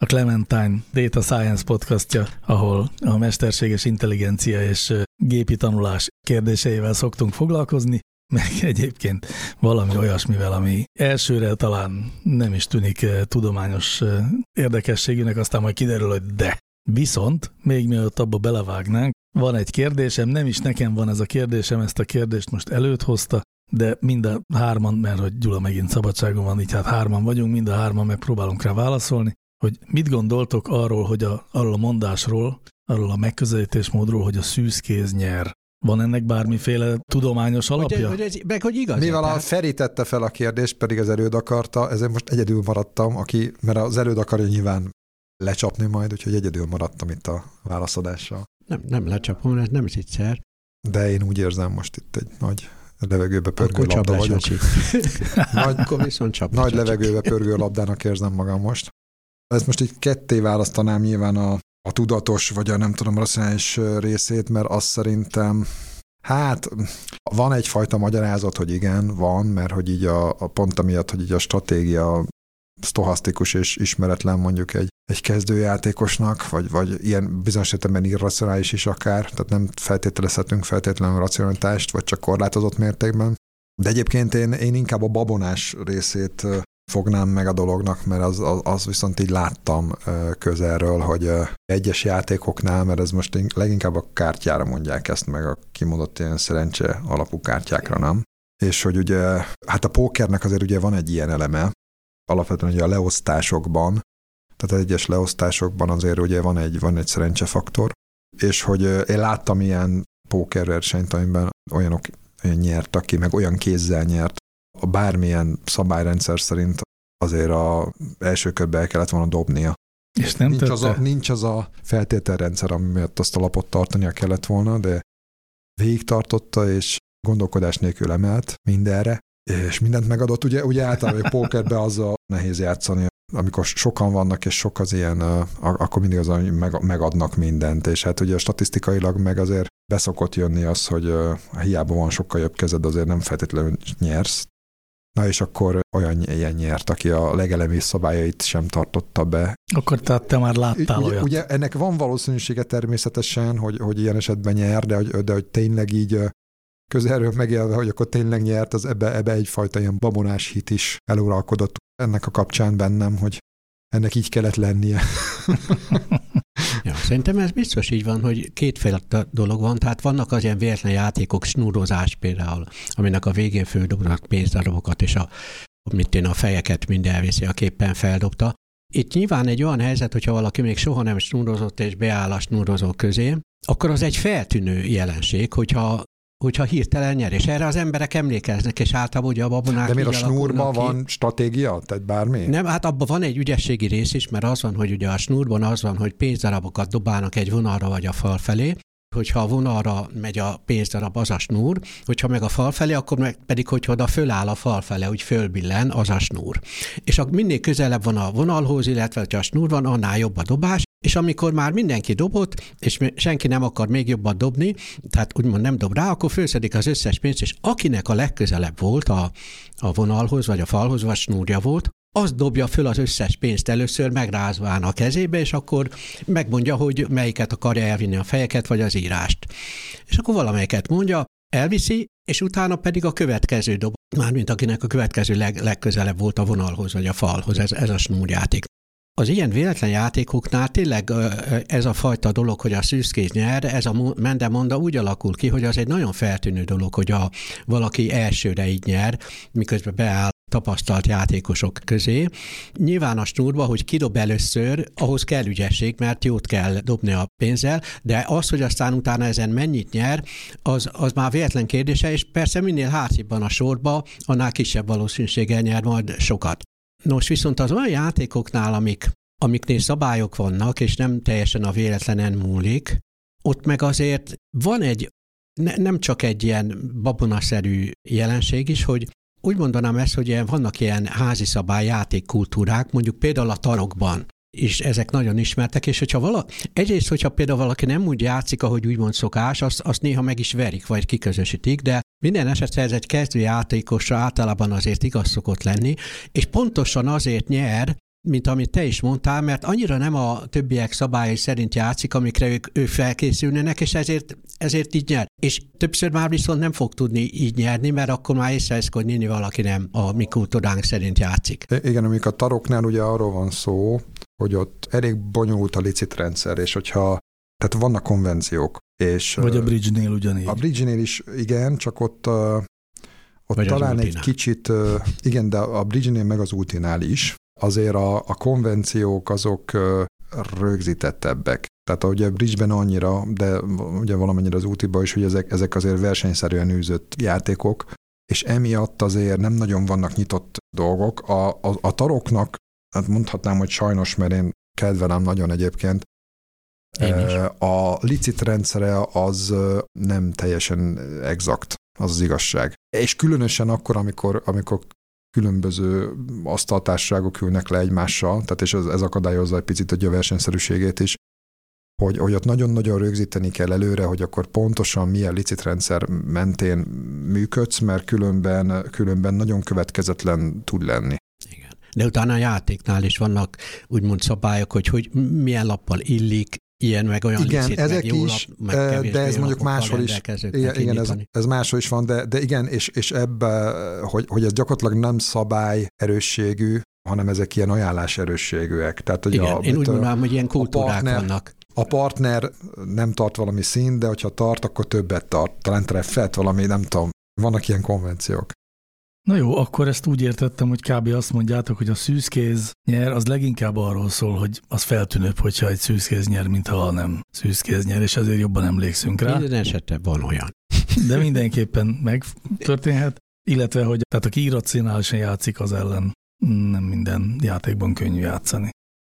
a Clementine Data Science podcastja, ahol a mesterséges intelligencia és gépi tanulás kérdéseivel szoktunk foglalkozni, meg egyébként valami olyasmivel, ami elsőre talán nem is tűnik tudományos érdekességűnek, aztán majd kiderül, hogy de. Viszont, még mielőtt abba belevágnánk, van egy kérdésem, nem is nekem van ez a kérdésem, ezt a kérdést most előtt hozta, de mind a hárman, mert hogy Gyula megint szabadságon van, így hát hárman vagyunk, mind a hárman megpróbálunk rá válaszolni, hogy mit gondoltok arról, hogy a, arról a mondásról, arról a megközelítésmódról, hogy a szűzkéz nyer. Van ennek bármiféle tudományos alapja? Hogy, hogy meg hogy igaz. Mivel a Feri tette fel a kérdést, pedig az előd akarta, ezért most egyedül maradtam, aki, mert az előd akarja nyilván lecsapni majd, úgyhogy egyedül maradtam itt a válaszadással. Nem, nem lecsapom, ez nem egyszer. De én úgy érzem most itt egy nagy levegőbe pörgő Akkor labda vagyok. nagy, Akkor viszont csap, nagy levegőbe pörgő labdának érzem magam most. Ezt most így ketté választanám nyilván a, a tudatos, vagy a nem tudom, racionális részét, mert azt szerintem Hát van egyfajta magyarázat, hogy igen, van, mert hogy így a, a pont amiatt, hogy így a stratégia sztohasztikus és ismeretlen mondjuk egy, egy kezdőjátékosnak, vagy, vagy ilyen bizonyos értelemben irracionális is akár, tehát nem feltételezhetünk feltétlenül racionalitást, vagy csak korlátozott mértékben. De egyébként én, én inkább a babonás részét fognám meg a dolognak, mert az, az, az viszont így láttam közelről, hogy egyes játékoknál, mert ez most leginkább a kártyára mondják ezt, meg a kimondott ilyen szerencse alapú kártyákra, nem? És hogy ugye, hát a pókernek azért ugye van egy ilyen eleme, alapvetően ugye a leosztásokban, tehát egyes leosztásokban azért ugye van egy, van egy szerencsefaktor, és hogy én láttam ilyen pókerversenyt, amiben olyanok nyertek ki, meg olyan kézzel nyert, a bármilyen szabályrendszer szerint azért a első körbe el kellett volna dobnia. És nem nincs, tette? az a, nincs az a feltételrendszer, ami miatt azt a lapot tartania kellett volna, de végig tartotta, és gondolkodás nélkül emelt mindenre, és mindent megadott. Ugye, ugye általában egy pókerbe az a nehéz játszani, amikor sokan vannak, és sok az ilyen, akkor mindig az, hogy megadnak mindent, és hát ugye statisztikailag meg azért beszokott jönni az, hogy hiába van sokkal jobb kezed, azért nem feltétlenül nyersz. Na és akkor olyan ilyen nyert, aki a legelemi szabályait sem tartotta be. Akkor tehát te már láttál ugye, olyat. Ugye ennek van valószínűsége természetesen, hogy, hogy ilyen esetben nyer, de hogy, de hogy tényleg így közelről megélve, hogy akkor tényleg nyert, az ebbe, ebbe egyfajta ilyen babonás hit is eluralkodott ennek a kapcsán bennem, hogy ennek így kellett lennie. ja, szerintem ez biztos így van, hogy kétféle dolog van, tehát vannak az ilyen véletlen játékok, snúrozás például, aminek a végén földobnak pénzdarabokat, és a, mit én, a fejeket mind elviszi, a képpen feldobta. Itt nyilván egy olyan helyzet, hogyha valaki még soha nem snúrozott és beáll a snúrozók közé, akkor az egy feltűnő jelenség, hogyha hogyha hirtelen nyer, és erre az emberek emlékeznek, és általában ugye a babonák De miért a snúrban van stratégia? Tehát bármi? Nem, hát abban van egy ügyességi rész is, mert az van, hogy ugye a snúrban az van, hogy pénzdarabokat dobálnak egy vonalra vagy a fal felé, hogyha a vonalra megy a pénzdarab, az a snúr, hogyha meg a fal felé, akkor meg pedig, hogyha oda föláll a fal fele, úgy fölbillen, az a snúr. És a, minél közelebb van a vonalhoz, illetve ha a snúr van, annál jobb a dobás, és amikor már mindenki dobott, és senki nem akar még jobban dobni, tehát úgymond nem dob rá, akkor főszedik az összes pénzt, és akinek a legközelebb volt a, a vonalhoz, vagy a falhoz, vagy snúrja volt, az dobja föl az összes pénzt először megrázván a kezébe, és akkor megmondja, hogy melyiket akarja elvinni a fejeket, vagy az írást. És akkor valamelyiket mondja, elviszi, és utána pedig a következő dob, mármint akinek a következő leg, legközelebb volt a vonalhoz, vagy a falhoz, ez, ez a snúrjáték. Az ilyen véletlen játékoknál tényleg ez a fajta dolog, hogy a szűzkéz nyer, ez a mendemonda úgy alakul ki, hogy az egy nagyon feltűnő dolog, hogy a, valaki elsőre így nyer, miközben beáll tapasztalt játékosok közé. Nyilván a snúrba, hogy kidob először, ahhoz kell ügyesség, mert jót kell dobni a pénzzel, de az, hogy aztán utána ezen mennyit nyer, az, az már véletlen kérdése, és persze minél hátibban a sorba, annál kisebb valószínűséggel nyer majd sokat. Nos, viszont az olyan játékoknál, amik, amiknél szabályok vannak, és nem teljesen a véletlenen múlik, ott meg azért van egy, ne, nem csak egy ilyen babonaszerű jelenség is, hogy úgy mondanám ezt, hogy ilyen, vannak ilyen házi szabály játékkultúrák, mondjuk például a tarokban és ezek nagyon ismertek, és hogyha vala, egyrészt, hogyha például valaki nem úgy játszik, ahogy úgymond szokás, azt, azt néha meg is verik, vagy kiközösítik, de minden esetre ez egy kezdő játékosra általában azért igaz szokott lenni, és pontosan azért nyer, mint amit te is mondtál, mert annyira nem a többiek szabályai szerint játszik, amikre ők, ők felkészülnének, és ezért, ezért így nyer. És többször már viszont nem fog tudni így nyerni, mert akkor már észreveszik, hogy valaki nem a mi kultúránk szerint játszik. Igen, amik a taroknál ugye arról van szó, hogy ott elég bonyolult a licitrendszer, és hogyha tehát vannak konvenciók. És, Vagy a bridge-nél ugyanígy. A bridge-nél is igen, csak ott, ott Vagy talán egy kicsit, igen, de a bridge-nél meg az ultinál is, azért a, a konvenciók azok rögzítettebbek. Tehát ugye a bridge-ben annyira, de ugye valamennyire az útiba is, hogy ezek, ezek azért versenyszerűen űzött játékok, és emiatt azért nem nagyon vannak nyitott dolgok. A, a, a taroknak, hát mondhatnám, hogy sajnos, mert én kedvelem nagyon egyébként, a licit rendszere az nem teljesen exakt, az az igazság. És különösen akkor, amikor, amikor különböző asztaltárságok ülnek le egymással, tehát és ez, ez akadályozza egy picit a versenyszerűségét is, hogy, hogy ott nagyon-nagyon rögzíteni kell előre, hogy akkor pontosan milyen licitrendszer mentén működsz, mert különben, különben nagyon következetlen tud lenni. De utána a játéknál is vannak úgymond szabályok, hogy, hogy milyen lappal illik, ilyen meg olyan igen, licit, ezek meg is, lap, meg de ez mondjuk máshol is, igen, igen ez, ez máshol is van, de, de igen, és, és ebbe, hogy, hogy ez gyakorlatilag nem szabály erősségű, hanem ezek ilyen ajánlás erősségűek. Tehát, hogy igen, a, én úgy mondanám, hogy ilyen kultúrák a partner, vannak. A partner nem tart valami szín, de hogyha tart, akkor többet tart. Talán treffet valami, nem tudom. Vannak ilyen konvenciók. Na jó, akkor ezt úgy értettem, hogy kb. azt mondjátok, hogy a szűzkéz nyer, az leginkább arról szól, hogy az feltűnőbb, hogyha egy szűzkéz nyer, mint ha nem szűzkéz nyer, és ezért jobban emlékszünk rá. Minden esetben van olyan. De mindenképpen megtörténhet, illetve, hogy tehát aki irracionálisan játszik az ellen, nem minden játékban könnyű játszani.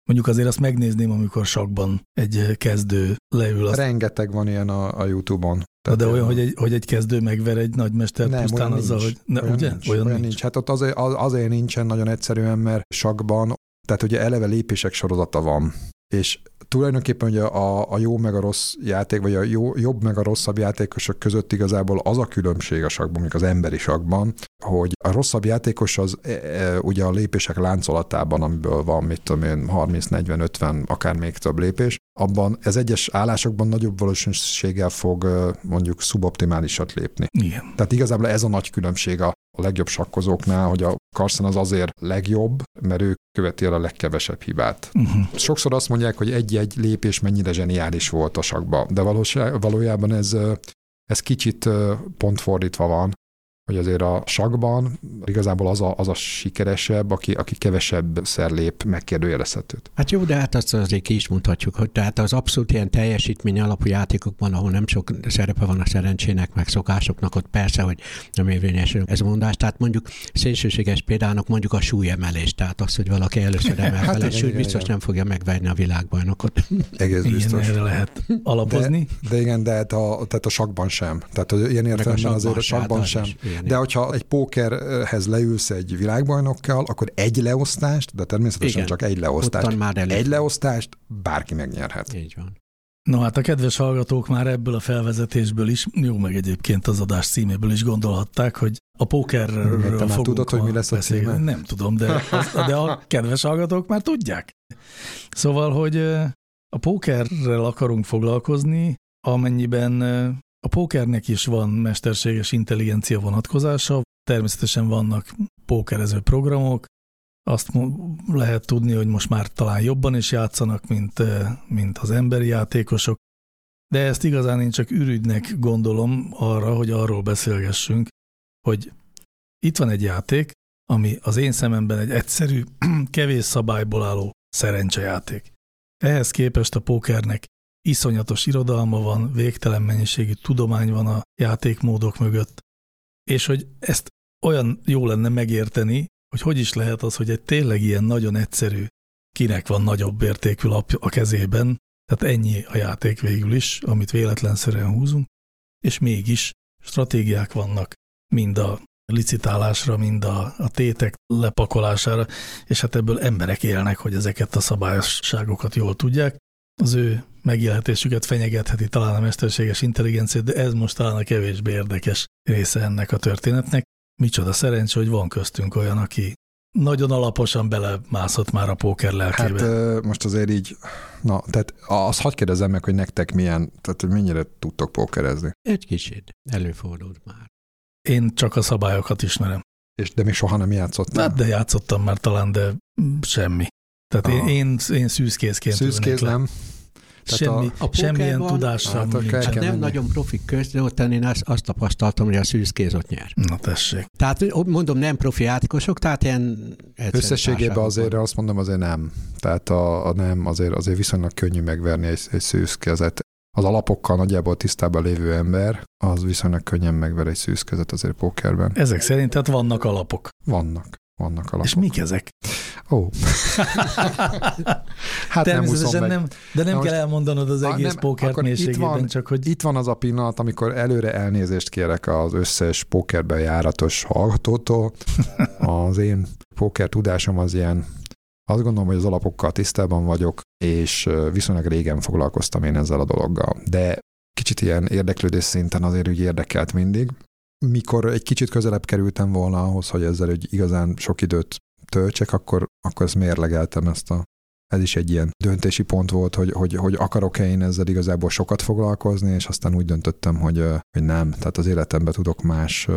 Mondjuk azért azt megnézném, amikor sakban egy kezdő leül. Azt... Rengeteg van ilyen a, a YouTube-on. Tehát de olyan, hogy egy, hogy egy kezdő megver egy nagymester nem, pusztán azzal, nincs. hogy... Ne, olyan ugye? Nincs, olyan, olyan nincs. nincs. Hát ott azért, azért nincsen nagyon egyszerűen, mert sakban, tehát ugye eleve lépések sorozata van. És tulajdonképpen ugye a, a jó meg a rossz játék, vagy a jó, jobb meg a rosszabb játékosok között igazából az a különbség a sakban, mint az emberi sakban, hogy a rosszabb játékos az e, e, ugye a lépések láncolatában, amiből van, mit tudom én, 30, 40, 50, akár még több lépés, abban ez egyes állásokban nagyobb valószínűséggel fog mondjuk szuboptimálisat lépni. Igen. Tehát igazából ez a nagy különbség a, a legjobb sakkozóknál, hogy a Carson az azért legjobb, mert ő követi el a legkevesebb hibát. Uh-huh. Sokszor azt mondják, hogy egy-egy lépés mennyire zseniális volt a sakba, de valójában ez, ez kicsit pont fordítva van, hogy azért a sakban igazából az a, az a sikeresebb, aki, aki kevesebb szer lép megkérdőjelezhetőt. Hát jó, de hát azt azért ki is mondhatjuk, hogy tehát az abszolút ilyen teljesítmény alapú játékokban, ahol nem sok szerepe van a szerencsének, meg szokásoknak, ott persze, hogy nem érvényesül ez a mondás. Tehát mondjuk szélsőséges példának mondjuk a súlyemelés, tehát az, hogy valaki először emel hát fel egy súlyt, biztos igen. nem fogja megverni a világbajnokot. Egész biztos. Igen, erre lehet alapozni. De, de igen, de hát a, tehát a sakban sem. Tehát hogy ilyen értelemben azért a sakban sem. Is de hogyha egy pókerhez leülsz egy világbajnokkal, akkor egy leosztást, de természetesen Igen. csak egy leosztást. Már egy leosztást bárki megnyerhet. Így van. No hát a kedves hallgatók már ebből a felvezetésből is, jó meg egyébként az adás címéből is gondolhatták, hogy a pókerről Te már tudod, hogy mi lesz a címe? Nem tudom, de, az, de a kedves hallgatók már tudják. Szóval, hogy a pókerrel akarunk foglalkozni, amennyiben a pókernek is van mesterséges intelligencia vonatkozása, természetesen vannak pókerező programok, azt lehet tudni, hogy most már talán jobban is játszanak, mint, mint az emberi játékosok, de ezt igazán én csak ürügynek gondolom arra, hogy arról beszélgessünk, hogy itt van egy játék, ami az én szememben egy egyszerű, kevés szabályból álló szerencsejáték. Ehhez képest a pókernek iszonyatos irodalma van, végtelen mennyiségű tudomány van a játékmódok mögött, és hogy ezt olyan jó lenne megérteni, hogy hogy is lehet az, hogy egy tényleg ilyen nagyon egyszerű, kinek van nagyobb értékű lap a kezében, tehát ennyi a játék végül is, amit véletlenszerűen húzunk, és mégis stratégiák vannak, mind a licitálásra, mind a, a tétek lepakolására, és hát ebből emberek élnek, hogy ezeket a szabályosságokat jól tudják. Az ő megélhetésüket fenyegetheti talán a mesterséges intelligencia, de ez most talán a kevésbé érdekes része ennek a történetnek. Micsoda szerencsé, hogy van köztünk olyan, aki nagyon alaposan belemászott már a póker lelkébe. Hát most azért így, na, tehát azt hagyd kérdezem meg, hogy nektek milyen, tehát mennyire tudtok pókerezni? Egy kicsit. Előfordult már. Én csak a szabályokat ismerem. És de még soha nem játszottam? Hát de játszottam már talán, de semmi. Tehát én, én, én szűzkészként Szűzkész nem? Semmi, a, a semmilyen tudásra hát, nincs. Hát nem nagyon profik közt, de ott én azt, azt tapasztaltam, hogy a szűzkéz ott nyer. Na tessék. Tehát mondom, nem profi játékosok, tehát ilyen Összességében azért azt mondom, azért nem. Tehát a, a nem, azért, azért viszonylag könnyű megverni egy, egy szűzkezet. Az alapokkal nagyjából tisztában lévő ember, az viszonylag könnyen megver egy szűzkezet azért pókerben. Ezek szerint tehát vannak alapok. Vannak. Vannak alapok. És mik ezek? Ó. hát nem, nem de nem Na kell elmondanod az egész pókert mélységében, csak hogy... Itt van az a pillanat, amikor előre elnézést kérek az összes pókerben járatos hallgatótól. Az én póker tudásom az ilyen azt gondolom, hogy az alapokkal tisztában vagyok, és viszonylag régen foglalkoztam én ezzel a dologgal. De kicsit ilyen érdeklődés szinten azért úgy érdekelt mindig. Mikor egy kicsit közelebb kerültem volna ahhoz, hogy ezzel egy igazán sok időt töltsek, akkor, akkor ezt mérlegeltem ezt a ez is egy ilyen döntési pont volt, hogy, hogy, hogy akarok-e én ezzel igazából sokat foglalkozni, és aztán úgy döntöttem, hogy, hogy nem. Tehát az életemben tudok más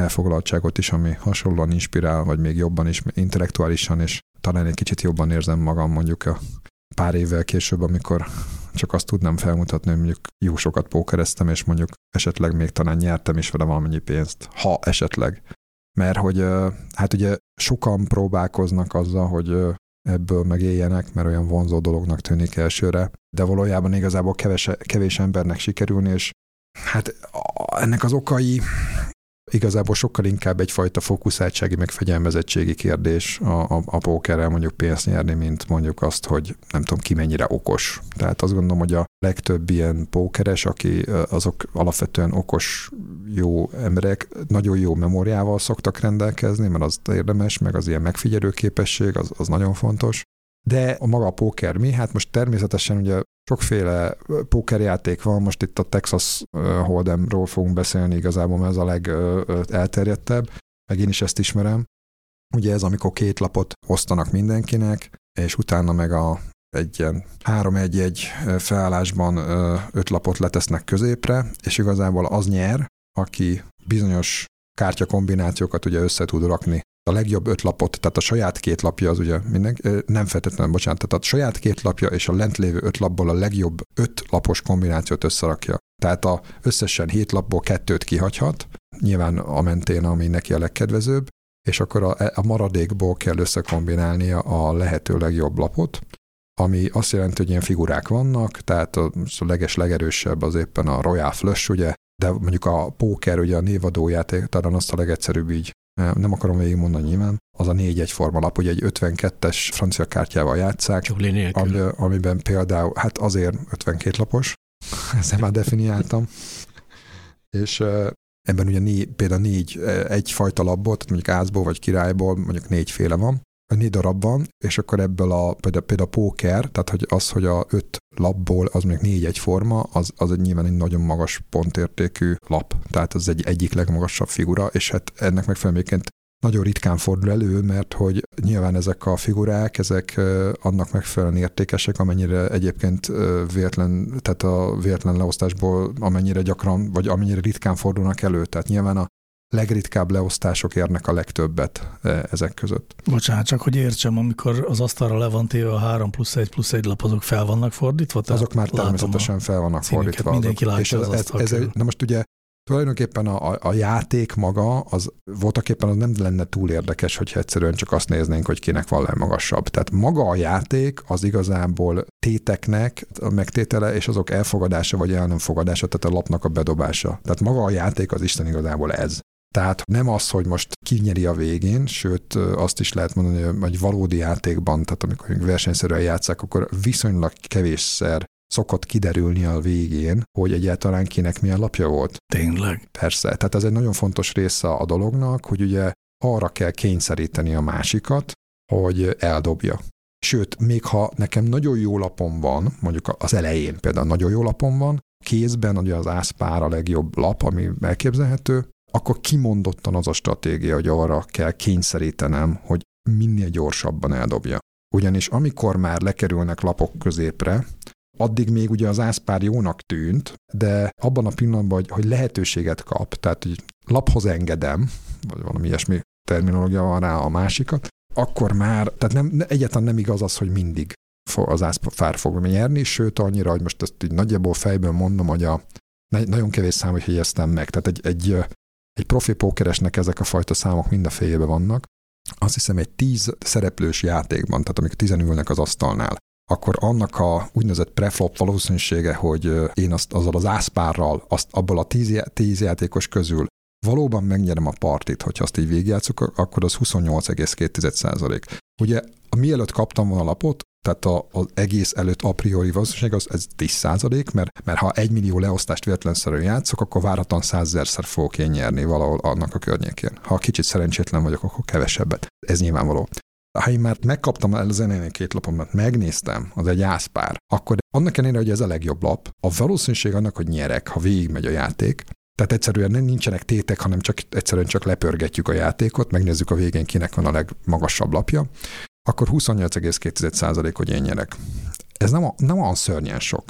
elfoglaltságot is, ami hasonlóan inspirál, vagy még jobban is intellektuálisan, és talán egy kicsit jobban érzem magam mondjuk a pár évvel később, amikor csak azt tudnám felmutatni, hogy mondjuk jó sokat pókereztem, és mondjuk esetleg még talán nyertem is vele valamennyi pénzt, ha esetleg. Mert hogy hát ugye sokan próbálkoznak azzal, hogy ebből megéljenek, mert olyan vonzó dolognak tűnik elsőre, de valójában igazából kevés, kevés embernek sikerülni, és hát ennek az okai igazából sokkal inkább egyfajta fókuszáltsági, meg fegyelmezettségi kérdés a, a, a pókerrel mondjuk pénzt nyerni, mint mondjuk azt, hogy nem tudom ki mennyire okos. Tehát azt gondolom, hogy a legtöbb ilyen pókeres, aki azok alapvetően okos, jó emberek, nagyon jó memóriával szoktak rendelkezni, mert az érdemes, meg az ilyen megfigyelő képesség, az, az nagyon fontos. De a maga a póker mi? Hát most természetesen ugye sokféle pókerjáték van, most itt a Texas Hold'emról fogunk beszélni igazából, mert ez a legelterjedtebb, meg én is ezt ismerem. Ugye ez, amikor két lapot osztanak mindenkinek, és utána meg a egy ilyen három-egy-egy felállásban öt lapot letesznek középre, és igazából az nyer, aki bizonyos kártyakombinációkat ugye össze tud rakni a legjobb öt lapot, tehát a saját két lapja az ugye minden, nem feltétlenül, bocsánat, tehát a saját két lapja és a lent lévő öt lapból a legjobb öt lapos kombinációt összerakja. Tehát a összesen hét lapból kettőt kihagyhat, nyilván a mentén, ami neki a legkedvezőbb, és akkor a, a maradékból kell összekombinálnia a lehető legjobb lapot, ami azt jelenti, hogy ilyen figurák vannak, tehát a, leges legerősebb az éppen a Royal Flush, ugye, de mondjuk a póker, ugye a névadójáték, talán azt a legegyszerűbb így nem akarom végigmondani nyilván, az a négy egyforma lap, hogy egy 52-es francia kártyával játszák, ami, amiben például, hát azért 52 lapos, ezt már definiáltam, és ebben ugye né, például négy, egyfajta labból, tehát mondjuk ázból vagy királyból mondjuk négyféle van, négy darab van, és akkor ebből a, például, például a póker, tehát hogy az, hogy a öt lapból az még négy egyforma, az, az egy nyilván egy nagyon magas pontértékű lap, tehát az egy egyik legmagasabb figura, és hát ennek megfelelően nagyon ritkán fordul elő, mert hogy nyilván ezek a figurák, ezek annak megfelelően értékesek, amennyire egyébként véletlen, tehát a véletlen leosztásból amennyire gyakran, vagy amennyire ritkán fordulnak elő. Tehát nyilván a legritkább leosztások érnek a legtöbbet e, ezek között. Bocsánat, csak hogy értsem, amikor az asztalra le van téve a 3 plusz 1 plusz 1 lap, azok fel vannak fordítva? Tehát azok már természetesen fel vannak fordítva. Mindenki azok. látja és az ez, ez, ez, Na most ugye tulajdonképpen a, a, a játék maga, az voltak éppen az nem lenne túl érdekes, hogyha egyszerűen csak azt néznénk, hogy kinek van legmagasabb. Tehát maga a játék az igazából téteknek a megtétele és azok elfogadása vagy el nem fogadása, tehát a lapnak a bedobása. Tehát maga a játék az Isten igazából ez. Tehát nem az, hogy most ki nyeri a végén, sőt azt is lehet mondani, hogy valódi játékban, tehát amikor versenyszerűen játszák, akkor viszonylag kevésszer szokott kiderülni a végén, hogy egyáltalán kinek milyen lapja volt. Tényleg. Persze, tehát ez egy nagyon fontos része a dolognak, hogy ugye arra kell kényszeríteni a másikat, hogy eldobja. Sőt, még ha nekem nagyon jó lapom van, mondjuk az elején például nagyon jó lapom van, kézben ugye az ászpár a legjobb lap, ami elképzelhető, akkor kimondottan az a stratégia, hogy arra kell kényszerítenem, hogy minél gyorsabban eldobja. Ugyanis amikor már lekerülnek lapok középre, addig még ugye az ászpár jónak tűnt, de abban a pillanatban, hogy, hogy lehetőséget kap, tehát hogy laphoz engedem, vagy valami ilyesmi terminológia van rá a másikat, akkor már, tehát nem, egyáltalán nem igaz az, hogy mindig az ászpár fog nyerni, sőt annyira, hogy most ezt így nagyjából fejből mondom, hogy a nagyon kevés szám, hogy jegyeztem meg. Tehát egy, egy egy profi pókeresnek ezek a fajta számok mind a fejébe vannak. Azt hiszem egy tíz szereplős játékban, tehát amikor tizen ülnek az asztalnál, akkor annak a úgynevezett preflop valószínűsége, hogy én azt azzal az ászpárral, azt abból a tíz, tíz játékos közül valóban megnyerem a partit, hogyha azt így végigjátszok, akkor az 28,2% Ugye, mielőtt kaptam volna a lapot, tehát a, az egész előtt a priori valószínűség az ez 10 százalék, mert, mert ha egy millió leosztást véletlenszerűen játszok, akkor váratlan százezerszer fogok én nyerni valahol annak a környékén. Ha kicsit szerencsétlen vagyok, akkor kevesebbet. Ez nyilvánvaló. Ha én már megkaptam el zenénél két lapomat, megnéztem, az egy ászpár, akkor annak ellenére, hogy ez a legjobb lap, a valószínűség annak, hogy nyerek, ha végigmegy a játék, tehát egyszerűen nem nincsenek tétek, hanem csak egyszerűen csak lepörgetjük a játékot, megnézzük a végén kinek van a legmagasabb lapja akkor 28,2% hogy én nyerek. Ez nem, nem olyan szörnyen sok.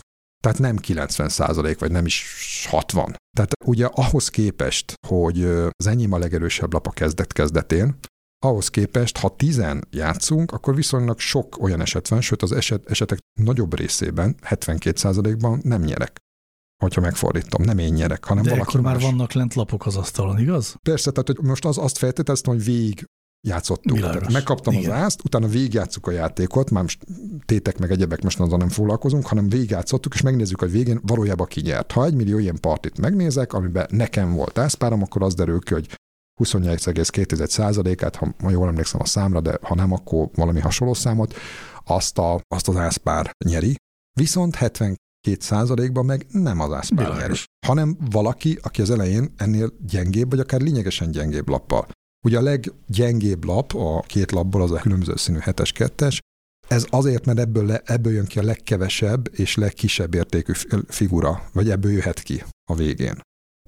Tehát nem 90 százalék, vagy nem is 60. Tehát ugye ahhoz képest, hogy az enyém a legerősebb lap a kezdet-kezdetén, ahhoz képest, ha tizen játszunk, akkor viszonylag sok olyan eset van, sőt az eset, esetek nagyobb részében, 72 százalékban nem nyerek hogyha megfordítom, nem én nyerek, hanem De valaki akkor már más. vannak lent lapok az asztalon, igaz? Persze, tehát hogy most az, azt feltételeztem, hogy végig játszottuk. Világos. Tehát megkaptam Igen. az ászt, utána végigjátszuk a játékot, már most tétek meg egyebek, most azzal nem foglalkozunk, hanem végigjátszottuk, és megnézzük, hogy végén valójában ki nyert. Ha egy millió ilyen partit megnézek, amiben nekem volt ászpárom, akkor az derül ki, hogy 28,2%-át, ha, ha jól emlékszem a számra, de ha nem, akkor valami hasonló számot, azt, a, azt az ászpár nyeri. Viszont 72 százalékban meg nem az ászpár nyeri, hanem valaki, aki az elején ennél gyengébb, vagy akár lényegesen gyengébb lappal Ugye a leggyengébb lap a két lapból az a különböző színű 7-es, 2-es, ez azért, mert ebből, le, ebből jön ki a legkevesebb és legkisebb értékű figura, vagy ebből jöhet ki a végén.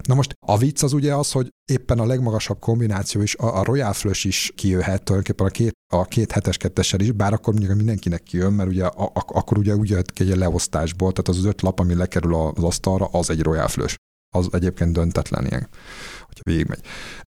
Na most a vicc az ugye az, hogy éppen a legmagasabb kombináció is, a, a Royal Flush is kijöhet tulajdonképpen a két, a két hetes kettessel is, bár akkor mondjuk mindenkinek kijön, mert ugye a, a, akkor ugye úgy jött ki egy leosztásból, tehát az, az öt lap, ami lekerül az asztalra, az egy Royal Flush. Az egyébként döntetlen ilyen hogyha végigmegy.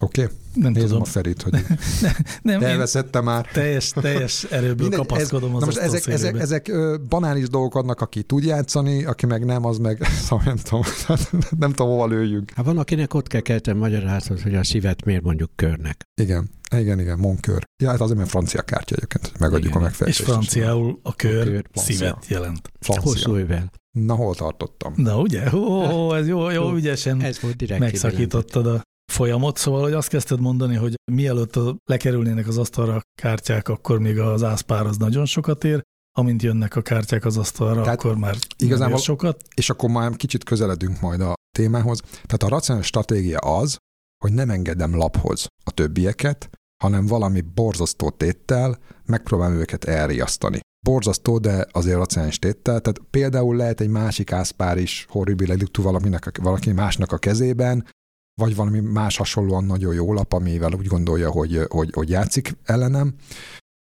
Oké? Okay? Nem Nézem tudom. a Ferit, hogy ne, nem, elveszette már. Teljes, teljes erőből Mindegy, kapaszkodom ez, az na most ezek, ezek, ezek banális dolgok adnak, aki tud játszani, aki meg nem, az meg, szóval nem tudom, nem tudom, hova lőjünk. Hát van, akinek ott kell keltem magyarázat, hogy a szívet miért mondjuk körnek. Igen, igen, igen, monkör. Ja, hát azért, mert francia kártya egyébként, hogy megadjuk Igen. a megfejtést. És franciául a kör, A kör, szívet jelent. Francia. Hosszú ével. Na, hol tartottam? Na ugye? Ó, ez jó, jó ügyesen Ez volt direkt. megszakítottad a folyamot, szóval hogy azt kezdted mondani, hogy mielőtt a, lekerülnének az asztalra a kártyák, akkor még az ászpár az nagyon sokat ér, amint jönnek a kártyák az asztalra, Tehát akkor már igazából- sokat. És akkor már kicsit közeledünk majd a témához. Tehát a racionális stratégia az, hogy nem engedem laphoz a többieket, hanem valami borzasztó téttel megpróbálom őket elriasztani. Borzasztó, de azért racionális téttel. Tehát például lehet egy másik ászpár is horribile valaminek, valaki másnak a kezében, vagy valami más hasonlóan nagyon jó lap, amivel úgy gondolja, hogy, hogy, hogy játszik ellenem.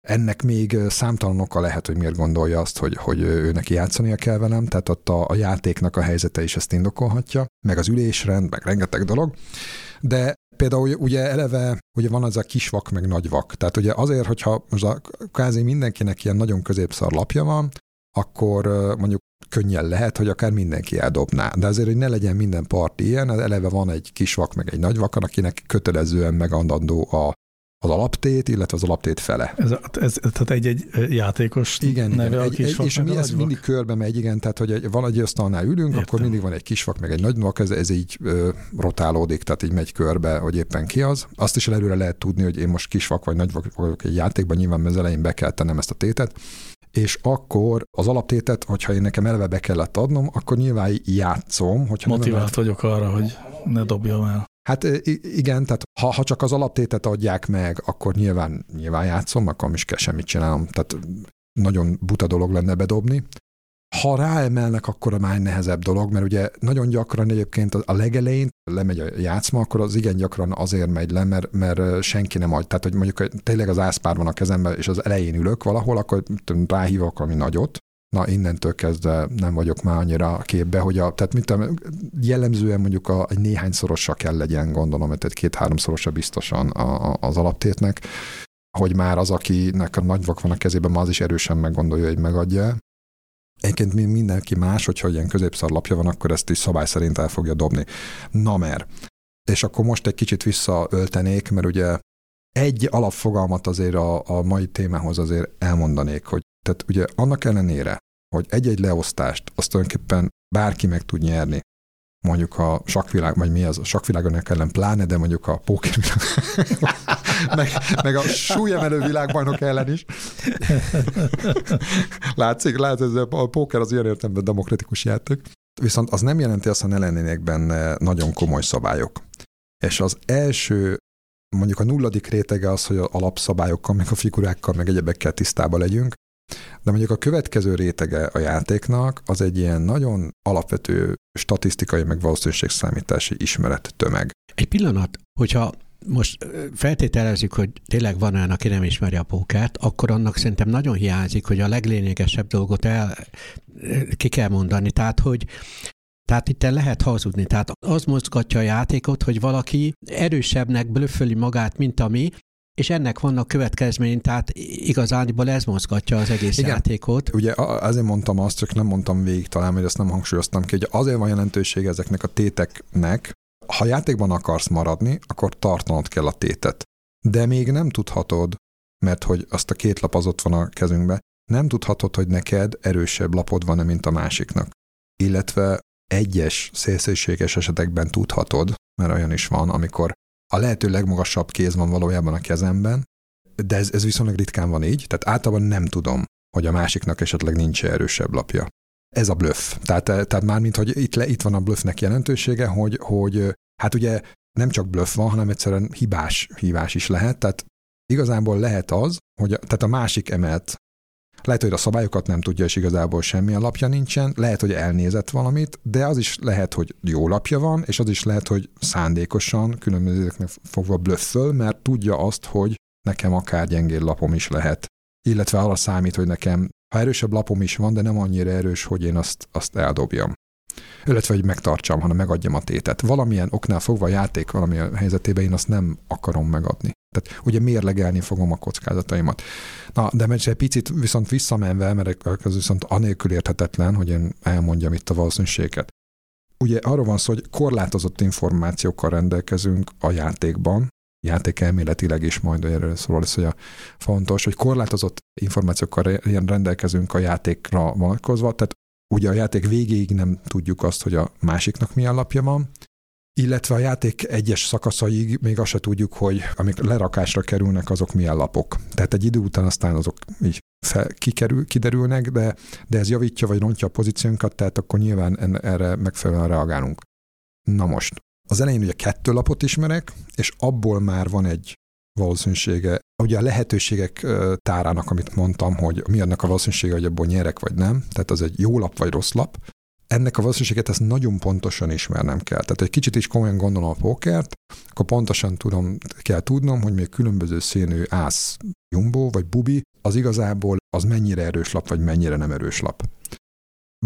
Ennek még számtalan oka lehet, hogy miért gondolja azt, hogy, hogy ő neki játszania kell velem, tehát ott a, a játéknak a helyzete is ezt indokolhatja, meg az ülésrend, meg rengeteg dolog. De például ugye eleve ugye van az a kis vak meg nagy vak. Tehát ugye azért, hogyha most a, kázi mindenkinek ilyen nagyon középszar lapja van, akkor mondjuk könnyen lehet, hogy akár mindenki eldobná. De azért, hogy ne legyen minden parti ilyen, eleve van egy kis vak, meg egy nagy vak, akinek kötelezően megadandó a az alaptét, illetve az alaptét fele. Ez, ez, tehát egy-egy játékos igen, neve igen. a Egy, kisvak, és mi ez mindig körbe megy, igen, tehát hogy egy, van egy asztalnál ülünk, Értem. akkor mindig van egy kisvak, meg egy nagy vak, ez, ez így ö, rotálódik, tehát így megy körbe, hogy éppen ki az. Azt is előre lehet tudni, hogy én most kisvak vagy nagy vak vagyok egy játékban, nyilván az elején be kell tennem ezt a tétet, és akkor az alaptétet, hogyha én nekem eleve be kellett adnom, akkor nyilván játszom. Hogyha Motivált nem vagyok arra, hogy ne dobjam el. Hát igen, tehát ha, ha csak az alaptétet adják meg, akkor nyilván, nyilván játszom, akkor nem is kell semmit csinálnom. Tehát nagyon buta dolog lenne bedobni. Ha ráemelnek, akkor a már nehezebb dolog, mert ugye nagyon gyakran egyébként a legelején lemegy a játszma, akkor az igen gyakran azért megy le, mert, mert senki nem adj. Tehát, hogy mondjuk tényleg az ászpár van a kezemben, és az elején ülök valahol, akkor ráhívok valami nagyot, na innentől kezdve nem vagyok már annyira képbe, hogy a, tehát mit tudom, jellemzően mondjuk a, egy néhányszorosa kell legyen, gondolom, mert egy két-háromszorosa biztosan a, a, az alaptétnek, hogy már az, akinek a nagy vak van a kezében, már az is erősen meggondolja, hogy megadja. Egyébként mindenki más, hogyha ilyen középszar lapja van, akkor ezt is szabály szerint el fogja dobni. Na mer. És akkor most egy kicsit visszaöltenék, mert ugye egy alapfogalmat azért a, a mai témához azért elmondanék, hogy tehát ugye annak ellenére, hogy egy-egy leosztást azt tulajdonképpen bárki meg tud nyerni, mondjuk a sakvilág, vagy mi az, a sakvilágon ellen pláne, de mondjuk a pókervilág, meg, meg a súlyemelő világbajnok ellen is. Látszik, látszik, a póker az ilyen értelemben demokratikus játék. Viszont az nem jelenti azt, hogy ne lennének benne nagyon komoly szabályok. És az első, mondjuk a nulladik rétege az, hogy a alapszabályokkal, meg a figurákkal, meg egyebekkel tisztában legyünk, de mondjuk a következő rétege a játéknak az egy ilyen nagyon alapvető statisztikai meg valószínűségszámítási ismeret tömeg. Egy pillanat, hogyha most feltételezzük, hogy tényleg van olyan, aki nem ismeri a pókert, akkor annak szerintem nagyon hiányzik, hogy a leglényegesebb dolgot el, ki kell mondani. Tehát, hogy tehát itt lehet hazudni. Tehát az mozgatja a játékot, hogy valaki erősebbnek blöfföli magát, mint ami, és ennek vannak következmény, tehát igazániból ez mozgatja az egész Igen. játékot. Ugye azért mondtam azt, csak nem mondtam végig talán, hogy ezt nem hangsúlyoztam ki, hogy azért van jelentőség ezeknek a téteknek, ha játékban akarsz maradni, akkor tartanod kell a tétet. De még nem tudhatod, mert hogy azt a két lap az ott van a kezünkbe, nem tudhatod, hogy neked erősebb lapod van-e, mint a másiknak. Illetve egyes szélsőséges esetekben tudhatod, mert olyan is van, amikor a lehető legmagasabb kéz van valójában a kezemben, de ez, ez viszonylag ritkán van így, tehát általában nem tudom, hogy a másiknak esetleg nincs erősebb lapja. Ez a bluff. Tehát, tehát már mint hogy itt, le, itt van a bluffnek jelentősége, hogy, hogy hát ugye nem csak bluff van, hanem egyszerűen hibás hívás is lehet, tehát igazából lehet az, hogy tehát a másik emelt lehet, hogy a szabályokat nem tudja, és igazából semmi lapja nincsen, lehet, hogy elnézett valamit, de az is lehet, hogy jó lapja van, és az is lehet, hogy szándékosan különbözőknek fogva blöfföl, mert tudja azt, hogy nekem akár gyengébb lapom is lehet. Illetve arra számít, hogy nekem, ha erősebb lapom is van, de nem annyira erős, hogy én azt, azt eldobjam illetve hogy megtartsam, hanem megadjam a tétet. Valamilyen oknál fogva a játék valamilyen helyzetében én azt nem akarom megadni. Tehát ugye mérlegelni fogom a kockázataimat. Na, de mert egy picit viszont visszamenve, mert ez viszont anélkül érthetetlen, hogy én elmondjam itt a valószínűséget. Ugye arról van szó, hogy korlátozott információkkal rendelkezünk a játékban, játék elméletileg is majd erről szól lesz, hogy a fontos, hogy korlátozott információkkal rendelkezünk a játékra vonatkozva, tehát ugye a játék végéig nem tudjuk azt, hogy a másiknak milyen lapja van, illetve a játék egyes szakaszaig még azt se tudjuk, hogy amik lerakásra kerülnek, azok milyen lapok. Tehát egy idő után aztán azok így fel, kikerül, kiderülnek, de, de ez javítja vagy rontja a pozíciónkat, tehát akkor nyilván en, erre megfelelően reagálunk. Na most, az elején ugye kettő lapot ismerek, és abból már van egy valószínűsége. Ugye a lehetőségek tárának, amit mondtam, hogy mi annak a valószínűsége, hogy abból nyerek vagy nem, tehát az egy jó lap vagy rossz lap, ennek a valószínűséget ezt nagyon pontosan ismernem kell. Tehát egy kicsit is komolyan gondolom a pókert, akkor pontosan tudom, kell tudnom, hogy még különböző színű ász, jumbo vagy bubi, az igazából az mennyire erős lap, vagy mennyire nem erős lap.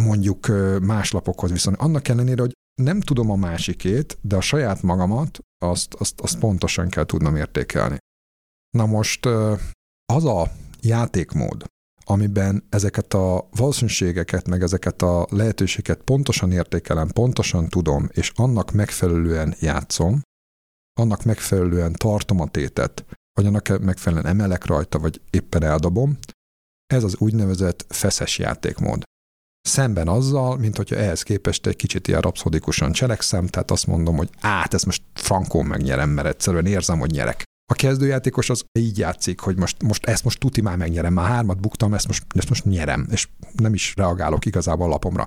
Mondjuk más lapokhoz viszont annak ellenére, hogy nem tudom a másikét, de a saját magamat azt, azt, azt pontosan kell tudnom értékelni. Na most az a játékmód, amiben ezeket a valószínűségeket, meg ezeket a lehetőségeket pontosan értékelem, pontosan tudom, és annak megfelelően játszom, annak megfelelően tartom a tétet, vagy annak megfelelően emelek rajta, vagy éppen eldobom, ez az úgynevezett feszes játékmód. Szemben azzal, mint hogyha ehhez képest egy kicsit ilyen rapszodikusan cselekszem, tehát azt mondom, hogy át, ezt most frankón megnyerem, mert egyszerűen érzem, hogy nyerek. A kezdőjátékos az így játszik, hogy most, most ezt most tuti már megnyerem, már hármat buktam, ezt most, ezt most nyerem, és nem is reagálok igazából a lapomra.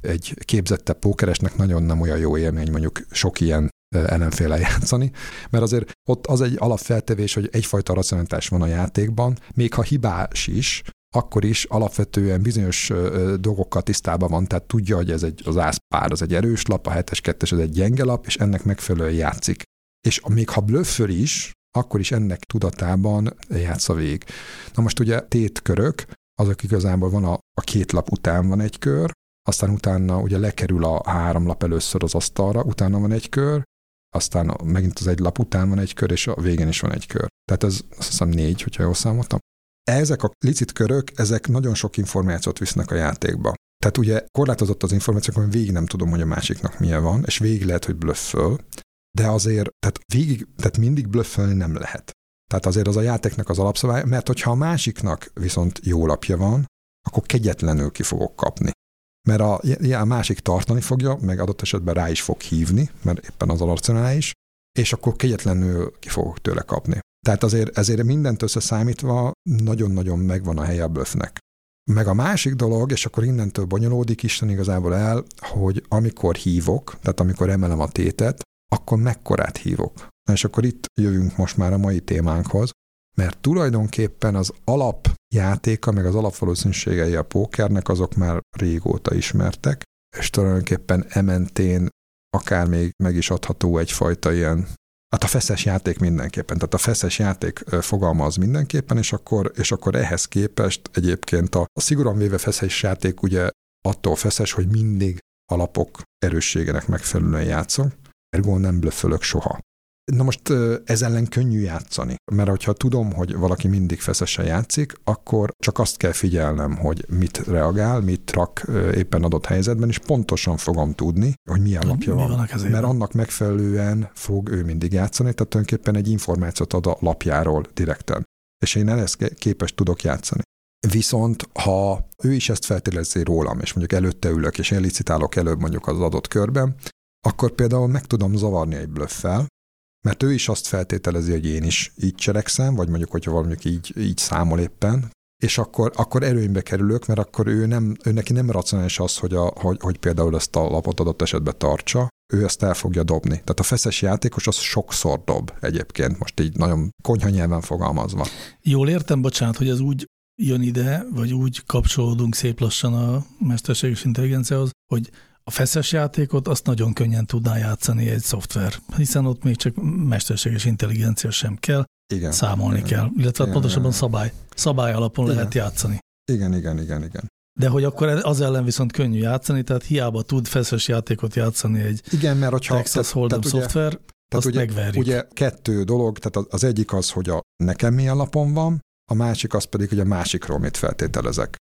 Egy képzettebb pókeresnek nagyon nem olyan jó élmény mondjuk sok ilyen ellenféle játszani, mert azért ott az egy alapfeltevés, hogy egyfajta racionalitás van a játékban, még ha hibás is, akkor is alapvetően bizonyos dolgokkal tisztában van, tehát tudja, hogy ez egy, az ászpár, az egy erős lap, a 7-es, 2 az egy gyenge lap, és ennek megfelelően játszik. És még ha blöfföl is, akkor is ennek tudatában játsza végig. Na most ugye tétkörök, azok igazából van a, a két lap után van egy kör, aztán utána ugye lekerül a három lap először az asztalra, utána van egy kör, aztán megint az egy lap után van egy kör, és a végén is van egy kör. Tehát ez azt hiszem négy, hogyha jól számoltam. Ezek a licit körök, ezek nagyon sok információt visznek a játékba. Tehát ugye korlátozott az információ, hogy végig nem tudom, hogy a másiknak milyen van, és végig lehet, hogy blöfföl, de azért, tehát végig, tehát mindig blöffölni nem lehet. Tehát azért az a játéknak az alapszabály, mert hogyha a másiknak viszont jó lapja van, akkor kegyetlenül ki fogok kapni. Mert a, a másik tartani fogja, meg adott esetben rá is fog hívni, mert éppen az is, és akkor kegyetlenül ki fogok tőle kapni. Tehát azért ezért mindent összeszámítva nagyon-nagyon megvan a helye a bluffnek. Meg a másik dolog, és akkor innentől bonyolódik Isten igazából el, hogy amikor hívok, tehát amikor emelem a tétet, akkor mekkorát hívok. És akkor itt jövünk most már a mai témánkhoz, mert tulajdonképpen az alapjátéka, meg az alapvalószínűségei a pókernek azok már régóta ismertek, és tulajdonképpen ementén akár még meg is adható egyfajta ilyen Hát a feszes játék mindenképpen, tehát a feszes játék fogalmaz mindenképpen, és akkor, és akkor ehhez képest egyébként a, a szigorúan véve feszes játék ugye attól feszes, hogy mindig alapok erősségének megfelelően játszom, ergo nem blöffölök soha. Na most ez ellen könnyű játszani, mert hogyha tudom, hogy valaki mindig feszesen játszik, akkor csak azt kell figyelnem, hogy mit reagál, mit rak éppen adott helyzetben, és pontosan fogom tudni, hogy milyen lapja van. van mert annak megfelelően fog ő mindig játszani, tehát tulajdonképpen egy információt ad a lapjáról direkten. És én ehhez képes tudok játszani. Viszont ha ő is ezt feltételezi rólam, és mondjuk előtte ülök, és én licitálok előbb mondjuk az adott körben, akkor például meg tudom zavarni egy blöffel, mert ő is azt feltételezi, hogy én is így cselekszem, vagy mondjuk, hogyha valamelyik így, így számol éppen, és akkor, akkor erőnybe kerülök, mert akkor ő, nem, ő neki nem racionális az, hogy, a, hogy, hogy például ezt a lapot adott esetben tartsa, ő ezt el fogja dobni. Tehát a feszes játékos az sokszor dob egyébként, most így nagyon konyha nyelven fogalmazva. Jól értem, bocsánat, hogy ez úgy jön ide, vagy úgy kapcsolódunk szép lassan a mesterséges intelligenciához, hogy a feszes játékot azt nagyon könnyen tudná játszani egy szoftver, hiszen ott még csak mesterséges intelligencia sem kell, igen, számolni igen, kell, illetve igen, pontosabban igen. szabály, szabály alapon igen. lehet játszani. Igen, igen, igen, igen. De hogy akkor az ellen viszont könnyű játszani, tehát hiába tud feszes játékot játszani egy igen, mert hogyha, Texas Hold'em tehát szoftver, ugye, azt ugye, megverjük. Ugye kettő dolog, tehát az egyik az, hogy a nekem milyen lapom van, a másik az pedig, hogy a másikról mit feltételezek.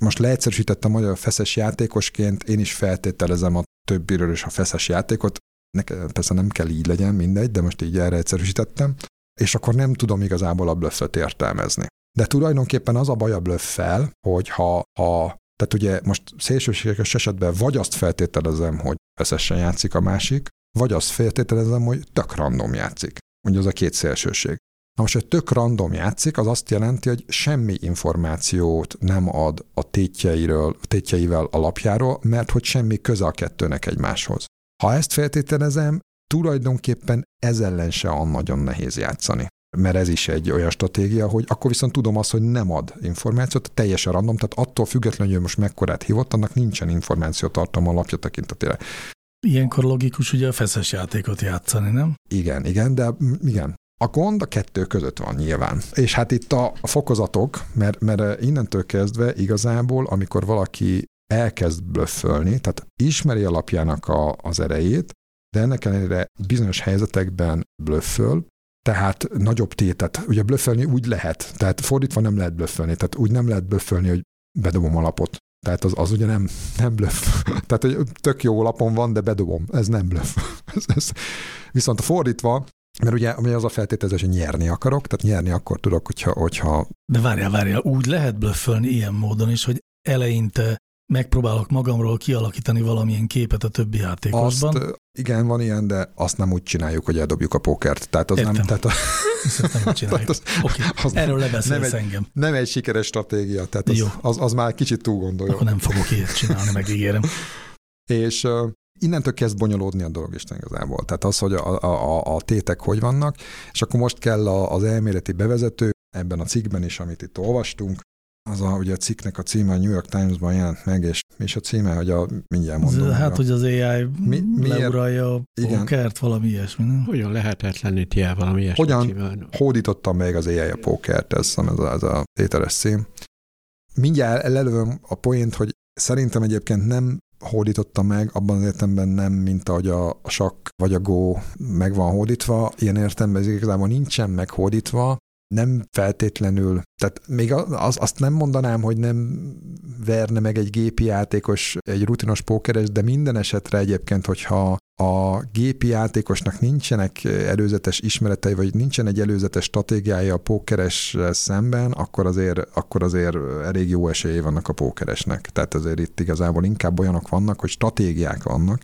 Most leegyszerűsítettem, hogy a feszes játékosként én is feltételezem a többiről is a feszes játékot. Nekem persze nem kell így legyen, mindegy, de most így erre egyszerűsítettem. És akkor nem tudom igazából a blöffet értelmezni. De tulajdonképpen az a baj a blöffel, hogy ha, ha tehát ugye most szélsőséges esetben vagy azt feltételezem, hogy feszesen játszik a másik, vagy azt feltételezem, hogy tök random játszik. Ugye az a két szélsőség. Na most, hogy tök random játszik, az azt jelenti, hogy semmi információt nem ad a tétjeiről, tétjeivel alapjáról, mert hogy semmi köze a kettőnek egymáshoz. Ha ezt feltételezem, tulajdonképpen ez ellen se van nagyon nehéz játszani. Mert ez is egy olyan stratégia, hogy akkor viszont tudom azt, hogy nem ad információt, teljesen random, tehát attól függetlenül, hogy most mekkorát hívott, annak nincsen információ tartalma alapja tekintetére. Ilyenkor logikus ugye a feszes játékot játszani, nem? Igen, igen, de igen, a gond a kettő között van nyilván. És hát itt a, fokozatok, mert, mert innentől kezdve igazából, amikor valaki elkezd blöffölni, tehát ismeri alapjának a, az erejét, de ennek ellenére bizonyos helyzetekben blöfföl, tehát nagyobb tétet, ugye blöffölni úgy lehet, tehát fordítva nem lehet blöffölni, tehát úgy nem lehet blöffölni, hogy bedobom a lapot. Tehát az, az ugye nem, nem blöff. Tehát, hogy tök jó lapon van, de bedobom. Ez nem blöff. ez, ez. Viszont fordítva, mert ugye, ugye az a feltételezés, hogy nyerni akarok, tehát nyerni akkor tudok, hogyha... hogyha... De várjál, várjál, úgy lehet blöffölni ilyen módon is, hogy eleinte megpróbálok magamról kialakítani valamilyen képet a többi játékosban. Azt, igen, van ilyen, de azt nem úgy csináljuk, hogy eldobjuk a pókert. Tehát az Értem. nem... Tehát a, Ezt nem csináljuk. az- Oké, az erről nem lebeszélsz egy- engem. nem egy sikeres stratégia, tehát az, Jó. az, az már kicsit túl gondolja. Akkor nem fogok ilyet csinálni, megígérem. És innentől kezd bonyolódni a dolog Isten igazából. Tehát az, hogy a, a, a tétek hogy vannak, és akkor most kell a, az elméleti bevezető, ebben a cikkben is, amit itt olvastunk, az a, ugye a cikknek a címe a New York Times-ban jelent meg, és mi is a címe, hogy a, mindjárt mondom. Hát, a, hogy az AI Mi- miért- leuralja a Igen. pókert, valami ilyesmi, nem? Hogyan lehetetleníti el valami ilyesmi Hogyan? címen? hódítottam meg az AI a pókert, ez, ez, a, ez a tételes szím. Mindjárt lelövöm a poént, hogy szerintem egyébként nem hódította meg, abban az értelemben nem, mint ahogy a, sakk vagy a go meg van hódítva, ilyen értelemben ez igazából nincsen meghódítva, nem feltétlenül, tehát még az, azt nem mondanám, hogy nem verne meg egy gépi játékos, egy rutinos pókeres, de minden esetre egyébként, hogyha a gépi játékosnak nincsenek előzetes ismeretei, vagy nincsen egy előzetes stratégiája a pókeres szemben, akkor azért, akkor azért elég jó esélye vannak a pókeresnek. Tehát azért itt igazából inkább olyanok vannak, hogy stratégiák vannak.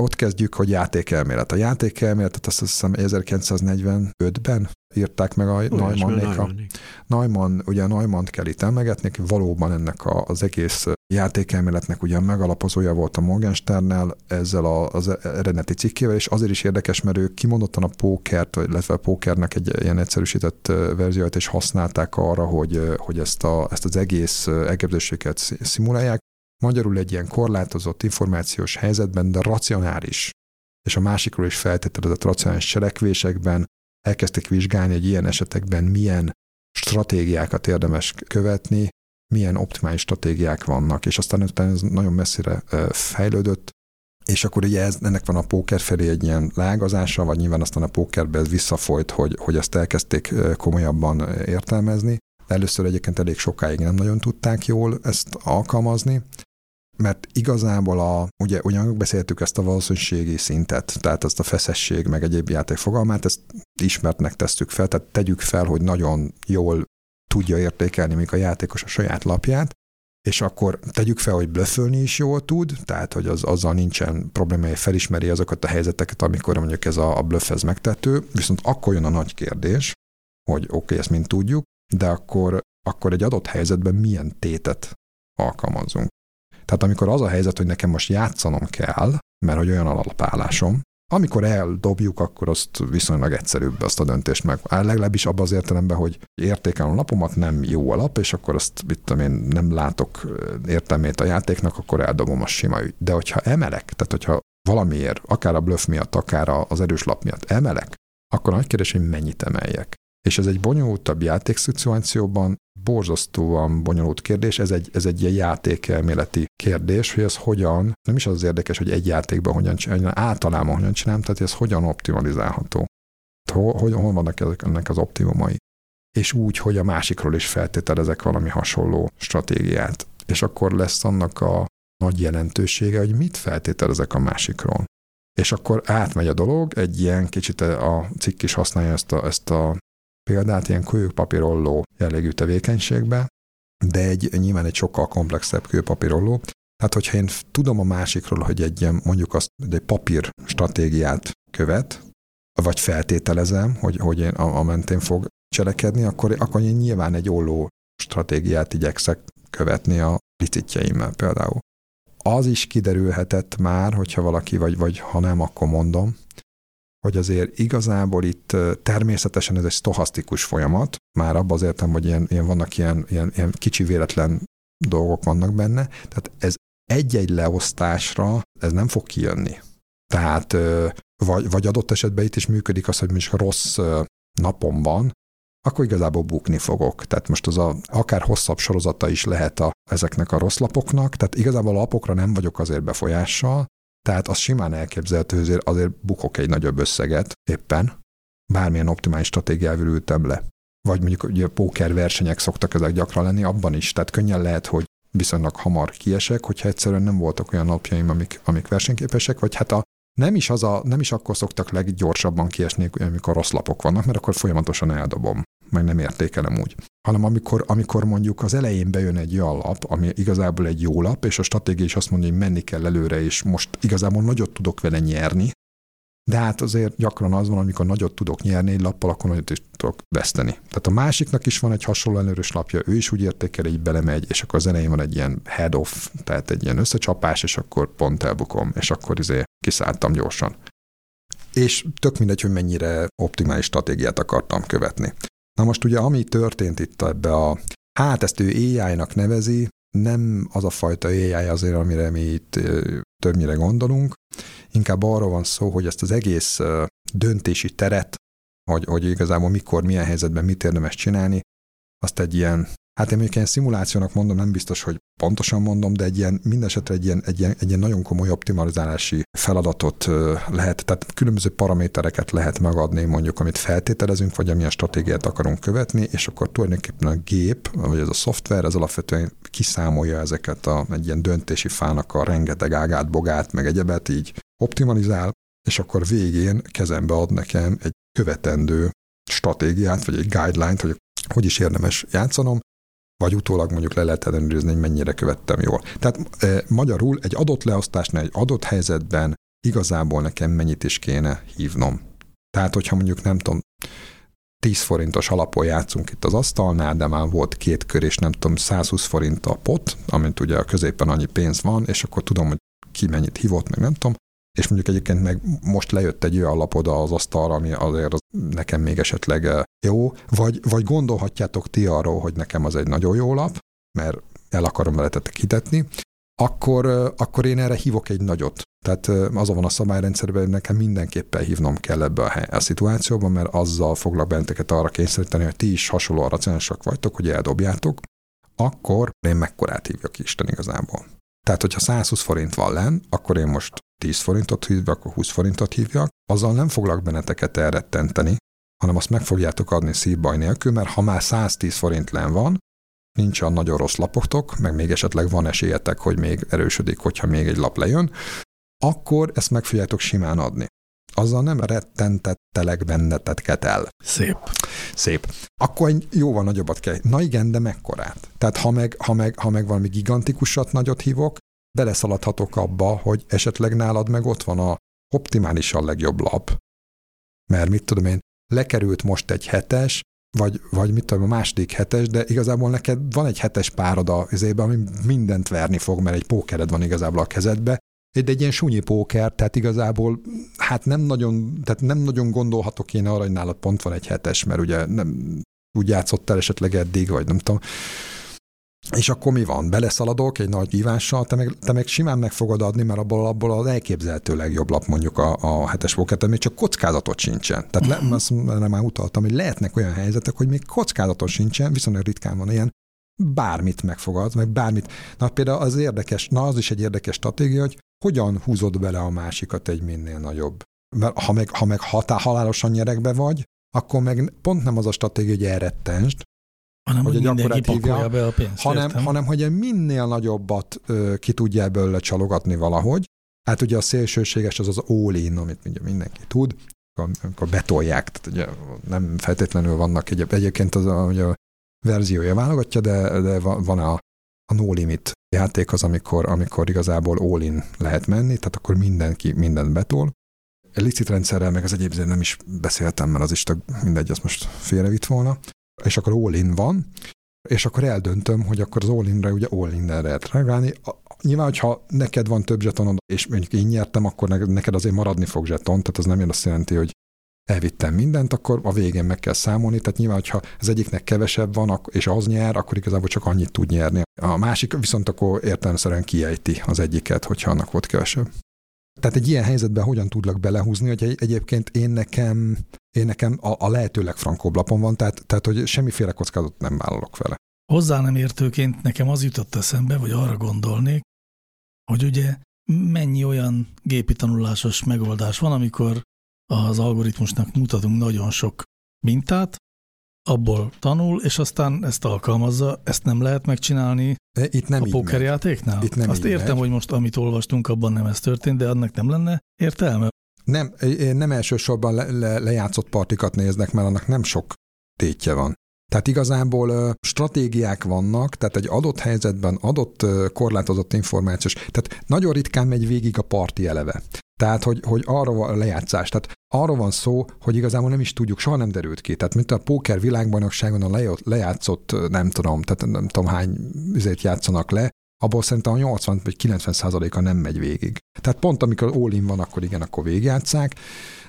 Ott kezdjük, hogy játékelmélet. A játékelméletet azt hiszem 1945-ben írták meg a Olyasmi, Neumannnék. A nagyon- Neumann, ugye Neumann kell itt emlegetni, valóban ennek a, az egész játékelméletnek ugye a megalapozója volt a Morgensternnel ezzel a, az eredeti cikkével, és azért is érdekes, mert ők kimondottan a pókert, illetve a pókernek egy ilyen egyszerűsített ö, verziót is használták arra, hogy, hogy ezt, a, ezt az egész elképzelésüket szi- szimulálják. Magyarul egy ilyen korlátozott információs helyzetben, de racionális, és a másikról is feltételezett racionális cselekvésekben elkezdték vizsgálni, hogy ilyen esetekben milyen stratégiákat érdemes követni, milyen optimális stratégiák vannak, és aztán utána ez nagyon messzire fejlődött, és akkor ugye ez, ennek van a póker felé egy ilyen lágazása, vagy nyilván aztán a pókerbe ez visszafolyt, hogy, hogy ezt elkezdték komolyabban értelmezni. Először egyébként elég sokáig nem nagyon tudták jól ezt alkalmazni, mert igazából a, ugye ugyan beszéltük ezt a valószínűségi szintet, tehát ezt a feszesség, meg egyéb játék fogalmát, ezt ismertnek tesszük fel, tehát tegyük fel, hogy nagyon jól tudja értékelni még a játékos a saját lapját, és akkor tegyük fel, hogy blöffölni is jól tud, tehát hogy az, azzal nincsen problémája, felismeri azokat a helyzeteket, amikor mondjuk ez a, a bluff ez megtető, viszont akkor jön a nagy kérdés, hogy oké, okay, ezt mind tudjuk, de akkor, akkor egy adott helyzetben milyen tétet alkalmazzunk. Tehát amikor az a helyzet, hogy nekem most játszanom kell, mert hogy olyan alapállásom, amikor eldobjuk, akkor azt viszonylag egyszerűbb azt a döntést meg. Legalábbis abban az értelemben, hogy értékelem a lapomat, nem jó a lap, és akkor azt, mit tudom én, nem látok értelmét a játéknak, akkor eldobom a sima ügy. De hogyha emelek, tehát hogyha valamiért, akár a bluff miatt, akár az erős lap miatt emelek, akkor nagy kérdés, hogy mennyit emeljek. És ez egy bonyolultabb játékszituációban borzasztóan bonyolult kérdés, ez egy, ez egy ilyen játékelméleti kérdés, hogy ez hogyan, nem is az érdekes, hogy egy játékban hogyan csinálom, általában hogyan csinálom, tehát ez hogyan optimalizálható. Hol, hol, hol vannak ezek, ennek az optimumai. És úgy, hogy a másikról is feltételezek valami hasonló stratégiát. És akkor lesz annak a nagy jelentősége, hogy mit feltételezek a másikról. És akkor átmegy a dolog, egy ilyen kicsit a cikk is használja ezt a, ezt a példát, ilyen kőpapírolló jellegű tevékenységbe, de egy, nyilván egy sokkal komplexebb kőpapírolló. Tehát, hogyha én tudom a másikról, hogy egy mondjuk azt, egy papír stratégiát követ, vagy feltételezem, hogy, hogy én a, a mentén fog cselekedni, akkor, akkor én nyilván egy olló stratégiát igyekszek követni a licitjeimmel például. Az is kiderülhetett már, hogyha valaki, vagy, vagy ha nem, akkor mondom, hogy azért igazából itt természetesen ez egy stohasztikus folyamat, már abban az értem, hogy ilyen, ilyen vannak ilyen, ilyen, ilyen kicsi véletlen dolgok vannak benne, tehát ez egy-egy leosztásra ez nem fog kijönni. Tehát vagy, vagy adott esetben itt is működik az, hogy mondjuk rossz napom van, akkor igazából bukni fogok. Tehát most az a, akár hosszabb sorozata is lehet a, ezeknek a rossz lapoknak, tehát igazából a lapokra nem vagyok azért befolyással, tehát az simán elképzelhető, hogy azért, bukok egy nagyobb összeget éppen, bármilyen optimális stratégiával ültem le. Vagy mondjuk ugye póker versenyek szoktak ezek gyakran lenni, abban is. Tehát könnyen lehet, hogy viszonylag hamar kiesek, hogyha egyszerűen nem voltak olyan napjaim, amik, amik versenyképesek, vagy hát a, nem is, az a, nem is akkor szoktak leggyorsabban kiesni, amikor rossz lapok vannak, mert akkor folyamatosan eldobom, meg nem értékelem úgy. Hanem amikor, amikor mondjuk az elején bejön egy olyan lap, ami igazából egy jó lap, és a stratégia is azt mondja, hogy menni kell előre, és most igazából nagyot tudok vele nyerni, de hát azért gyakran az van, amikor nagyot tudok nyerni egy lappal, akkor nagyot is tudok veszteni. Tehát a másiknak is van egy hasonló előrös lapja, ő is úgy értékel, így belemegy, és akkor az elején van egy ilyen head off, tehát egy ilyen összecsapás, és akkor pont elbukom, és akkor izé kiszálltam gyorsan. És tök mindegy, hogy mennyire optimális stratégiát akartam követni. Na most ugye, ami történt itt ebbe a, hát ezt ő AI-nak nevezi, nem az a fajta AI azért, amire mi itt többnyire gondolunk, inkább arról van szó, hogy ezt az egész döntési teret, hogy, hogy igazából mikor, milyen helyzetben mit érdemes csinálni, azt egy ilyen, hát én mondjuk ilyen szimulációnak mondom, nem biztos, hogy pontosan mondom, de egy ilyen, mindesetre egy ilyen, egy ilyen, egy ilyen nagyon komoly optimalizálási feladatot lehet, tehát különböző paramétereket lehet megadni, mondjuk, amit feltételezünk, vagy amilyen stratégiát akarunk követni, és akkor tulajdonképpen a gép, vagy ez a szoftver, ez alapvetően kiszámolja ezeket a, egy ilyen döntési fának a rengeteg ágát, bogát, meg egyebet, így optimalizál, és akkor végén kezembe ad nekem egy követendő stratégiát, vagy egy guideline-t, hogy hogy is érdemes játszanom, vagy utólag mondjuk le lehet ellenőrizni, hogy mennyire követtem jól. Tehát e, magyarul egy adott leosztásnál, egy adott helyzetben igazából nekem mennyit is kéne hívnom. Tehát, hogyha mondjuk nem tudom, 10 forintos alapon játszunk itt az asztalnál, de már volt két kör, és nem tudom, 120 forint a pot, amint ugye a középen annyi pénz van, és akkor tudom, hogy ki mennyit hívott, meg nem tudom, és mondjuk egyébként meg most lejött egy olyan lapod az asztalra, ami azért az nekem még esetleg eh, jó, vagy, vagy gondolhatjátok ti arról, hogy nekem az egy nagyon jó lap, mert el akarom veletek kitetni, akkor, eh, akkor én erre hívok egy nagyot. Tehát eh, azon van a szabályrendszerben, hogy nekem mindenképpen hívnom kell ebbe a, hely, a szituációba, mert azzal foglak benneteket arra kényszeríteni, hogy ti is hasonlóan racionálisak vagytok, hogy eldobjátok, akkor én mekkorát hívjak Isten igazából. Tehát, hogyha 120 forint van len, akkor én most 10 forintot hívjak, akkor 20 forintot hívjak, azzal nem foglak benneteket elrettenteni, hanem azt meg fogjátok adni szívbaj nélkül, mert ha már 110 forint len van, nincs olyan nagyon rossz lapoktok, meg még esetleg van esélyetek, hogy még erősödik, hogyha még egy lap lejön, akkor ezt meg fogjátok simán adni. Azzal nem rettentettelek benneteket el. Szép. Szép. Akkor egy jóval nagyobbat kell. Na igen, de mekkorát? Tehát ha meg, ha meg, ha meg valami gigantikusat nagyot hívok, beleszaladhatok abba, hogy esetleg nálad meg ott van a optimálisan legjobb lap. Mert mit tudom én, lekerült most egy hetes, vagy, vagy mit tudom, a második hetes, de igazából neked van egy hetes párod a izébe, ami mindent verni fog, mert egy pókered van igazából a kezedbe, de egy ilyen sunyi póker, tehát igazából hát nem nagyon, tehát nem nagyon gondolhatok én arra, hogy nálad pont van egy hetes, mert ugye nem úgy játszottál esetleg eddig, vagy nem tudom. És akkor mi van? Beleszaladok egy nagy ívással, te meg, te meg simán meg fogod adni, mert abból, abból az elképzelhető legjobb lap mondjuk a, a hetes póker, még csak kockázatot sincsen. Tehát le, azt már utaltam, hogy lehetnek olyan helyzetek, hogy még kockázatot sincsen, viszonylag ritkán van ilyen, bármit megfogad, meg bármit. Na például az érdekes, na az is egy érdekes stratégia, hogy hogyan húzod bele a másikat egy minél nagyobb. Mert ha meg, ha meg hatá, halálosan nyerekbe vagy, akkor meg pont nem az a stratégia, hogy elrettensd, hanem, hogy, hogy mindenki hívja, be a pénzt, hanem, hanem, hogy minél nagyobbat ö, ki tudja belőle csalogatni valahogy. Hát ugye a szélsőséges az az all-in, amit ugye mindenki tud, amikor betolják, tehát ugye nem feltétlenül vannak egy, egyébként az a, ugye a verziója válogatja, de, de van a, a no limit játék az, amikor, amikor igazából all-in lehet menni, tehát akkor mindenki mindent betol. A licit rendszerrel meg az egyéb nem is beszéltem, mert az is tök mindegy, azt most félrevitt volna és akkor all-in van, és akkor eldöntöm, hogy akkor az all-inre ugye all-in-re lehet reagálni. Nyilván, hogyha neked van több zsetonod, és mondjuk én nyertem, akkor neked azért maradni fog zseton, tehát az nem azt jelenti, hogy elvittem mindent, akkor a végén meg kell számolni, tehát nyilván, hogyha az egyiknek kevesebb van, és az nyer, akkor igazából csak annyit tud nyerni. A másik viszont akkor értelemszerűen kiejti az egyiket, hogyha annak volt kevesebb. Tehát egy ilyen helyzetben hogyan tudlak belehúzni, hogy egyébként én nekem, én nekem a, a lehető legfrankóbb lapon van, tehát, tehát hogy semmiféle kockázatot nem vállalok vele. Hozzá nem értőként nekem az jutott eszembe, vagy arra gondolnék, hogy ugye mennyi olyan gépi tanulásos megoldás van, amikor az algoritmusnak mutatunk nagyon sok mintát, abból tanul, és aztán ezt alkalmazza. Ezt nem lehet megcsinálni Itt nem a pókerjátéknál? Itt nem Azt értem, megy. hogy most amit olvastunk, abban nem ez történt, de annak nem lenne értelme. Nem, nem elsősorban le, le, lejátszott partikat néznek, mert annak nem sok tétje van. Tehát igazából ö, stratégiák vannak, tehát egy adott helyzetben adott ö, korlátozott információs, tehát nagyon ritkán megy végig a parti eleve. Tehát, hogy, hogy arra van a lejátszás. Tehát arról van szó, hogy igazából nem is tudjuk, soha nem derült ki. Tehát mint a póker világbajnokságon a le- lejátszott, nem tudom, tehát nem tudom hány üzét játszanak le, abból szerintem a 80 vagy 90 százaléka nem megy végig. Tehát pont amikor all van, akkor igen, akkor végigjátszák,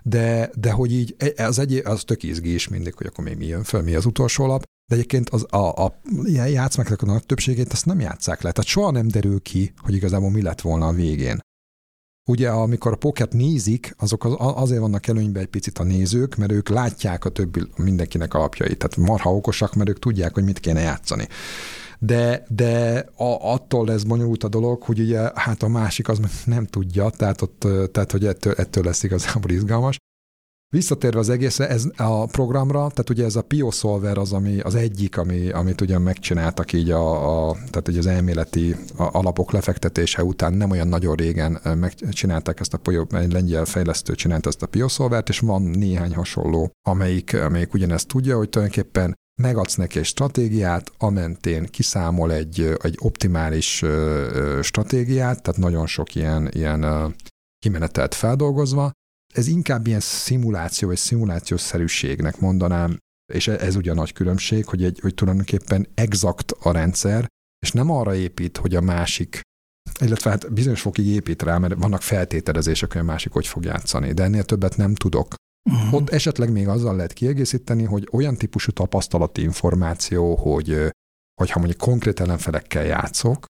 de, de hogy így e- az, egy, az tök izgés mindig, hogy akkor még mi jön föl, mi az utolsó lap, de egyébként az, a, a ilyen játszmáknak a nagy többségét azt nem játszák le. Tehát soha nem derül ki, hogy igazából mi lett volna a végén. Ugye, amikor a pokert nézik, azok az, azért vannak előnyben egy picit a nézők, mert ők látják a többi mindenkinek alapjait. Tehát marha okosak, mert ők tudják, hogy mit kéne játszani de, de a, attól lesz bonyolult a dolog, hogy ugye hát a másik az nem tudja, tehát, ott, tehát hogy ettől, ettől lesz igazából izgalmas. Visszatérve az egészre, ez a programra, tehát ugye ez a PioSolver az, ami az egyik, ami, amit ugye megcsináltak így a, a tehát ugye az elméleti alapok lefektetése után nem olyan nagyon régen megcsinálták ezt a egy lengyel fejlesztő csinálta ezt a PioSolvert, és van néhány hasonló, amelyik, amelyik ugyanezt tudja, hogy tulajdonképpen megadsz neki egy stratégiát, amentén kiszámol egy, egy optimális stratégiát, tehát nagyon sok ilyen, ilyen kimenetelt feldolgozva. Ez inkább ilyen szimuláció, vagy szimulációszerűségnek mondanám, és e, ez ugye a nagy különbség, hogy, egy, hogy tulajdonképpen exakt a rendszer, és nem arra épít, hogy a másik, illetve hát bizonyos fokig épít rá, mert vannak feltételezések, hogy a másik hogy fog játszani, de ennél többet nem tudok. Uh-huh. Ott esetleg még azzal lehet kiegészíteni, hogy olyan típusú tapasztalati információ, hogy hogyha mondjuk konkrét ellenfelekkel játszok,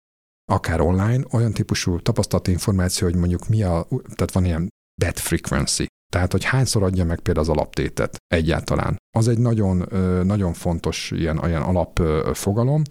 akár online, olyan típusú tapasztalati információ, hogy mondjuk mi a, tehát van ilyen bet frequency, tehát, hogy hányszor adja meg például az alaptétet egyáltalán. Az egy nagyon, nagyon fontos ilyen, ilyen alapfogalom.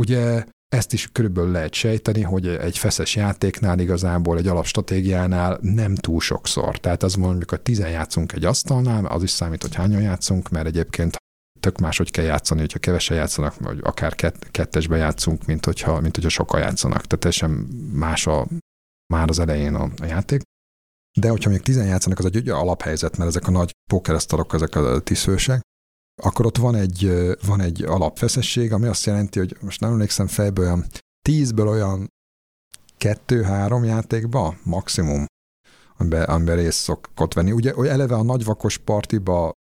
Ugye ezt is körülbelül lehet sejteni, hogy egy feszes játéknál igazából egy alapstratégiánál nem túl sokszor. Tehát az mondjuk, hogy tizen játszunk egy asztalnál, az is számít, hogy hányan játszunk, mert egyébként tök máshogy kell játszani, hogyha kevesen játszanak, vagy akár kett, kettesbe játszunk, mint hogyha, mint hogyha sokan játszanak. Tehát teljesen más a, már az elején a, a játék. De hogyha még tizen játszanak, az egy ugye alaphelyzet, mert ezek a nagy pókeresztalok, ezek a tiszősek, akkor ott van egy, van egy alapfeszesség, ami azt jelenti, hogy most nem emlékszem fejből, olyan tízből olyan kettő-három játékba maximum, amiben, amiben részt szokott venni. Ugye hogy eleve a nagyvakos partiba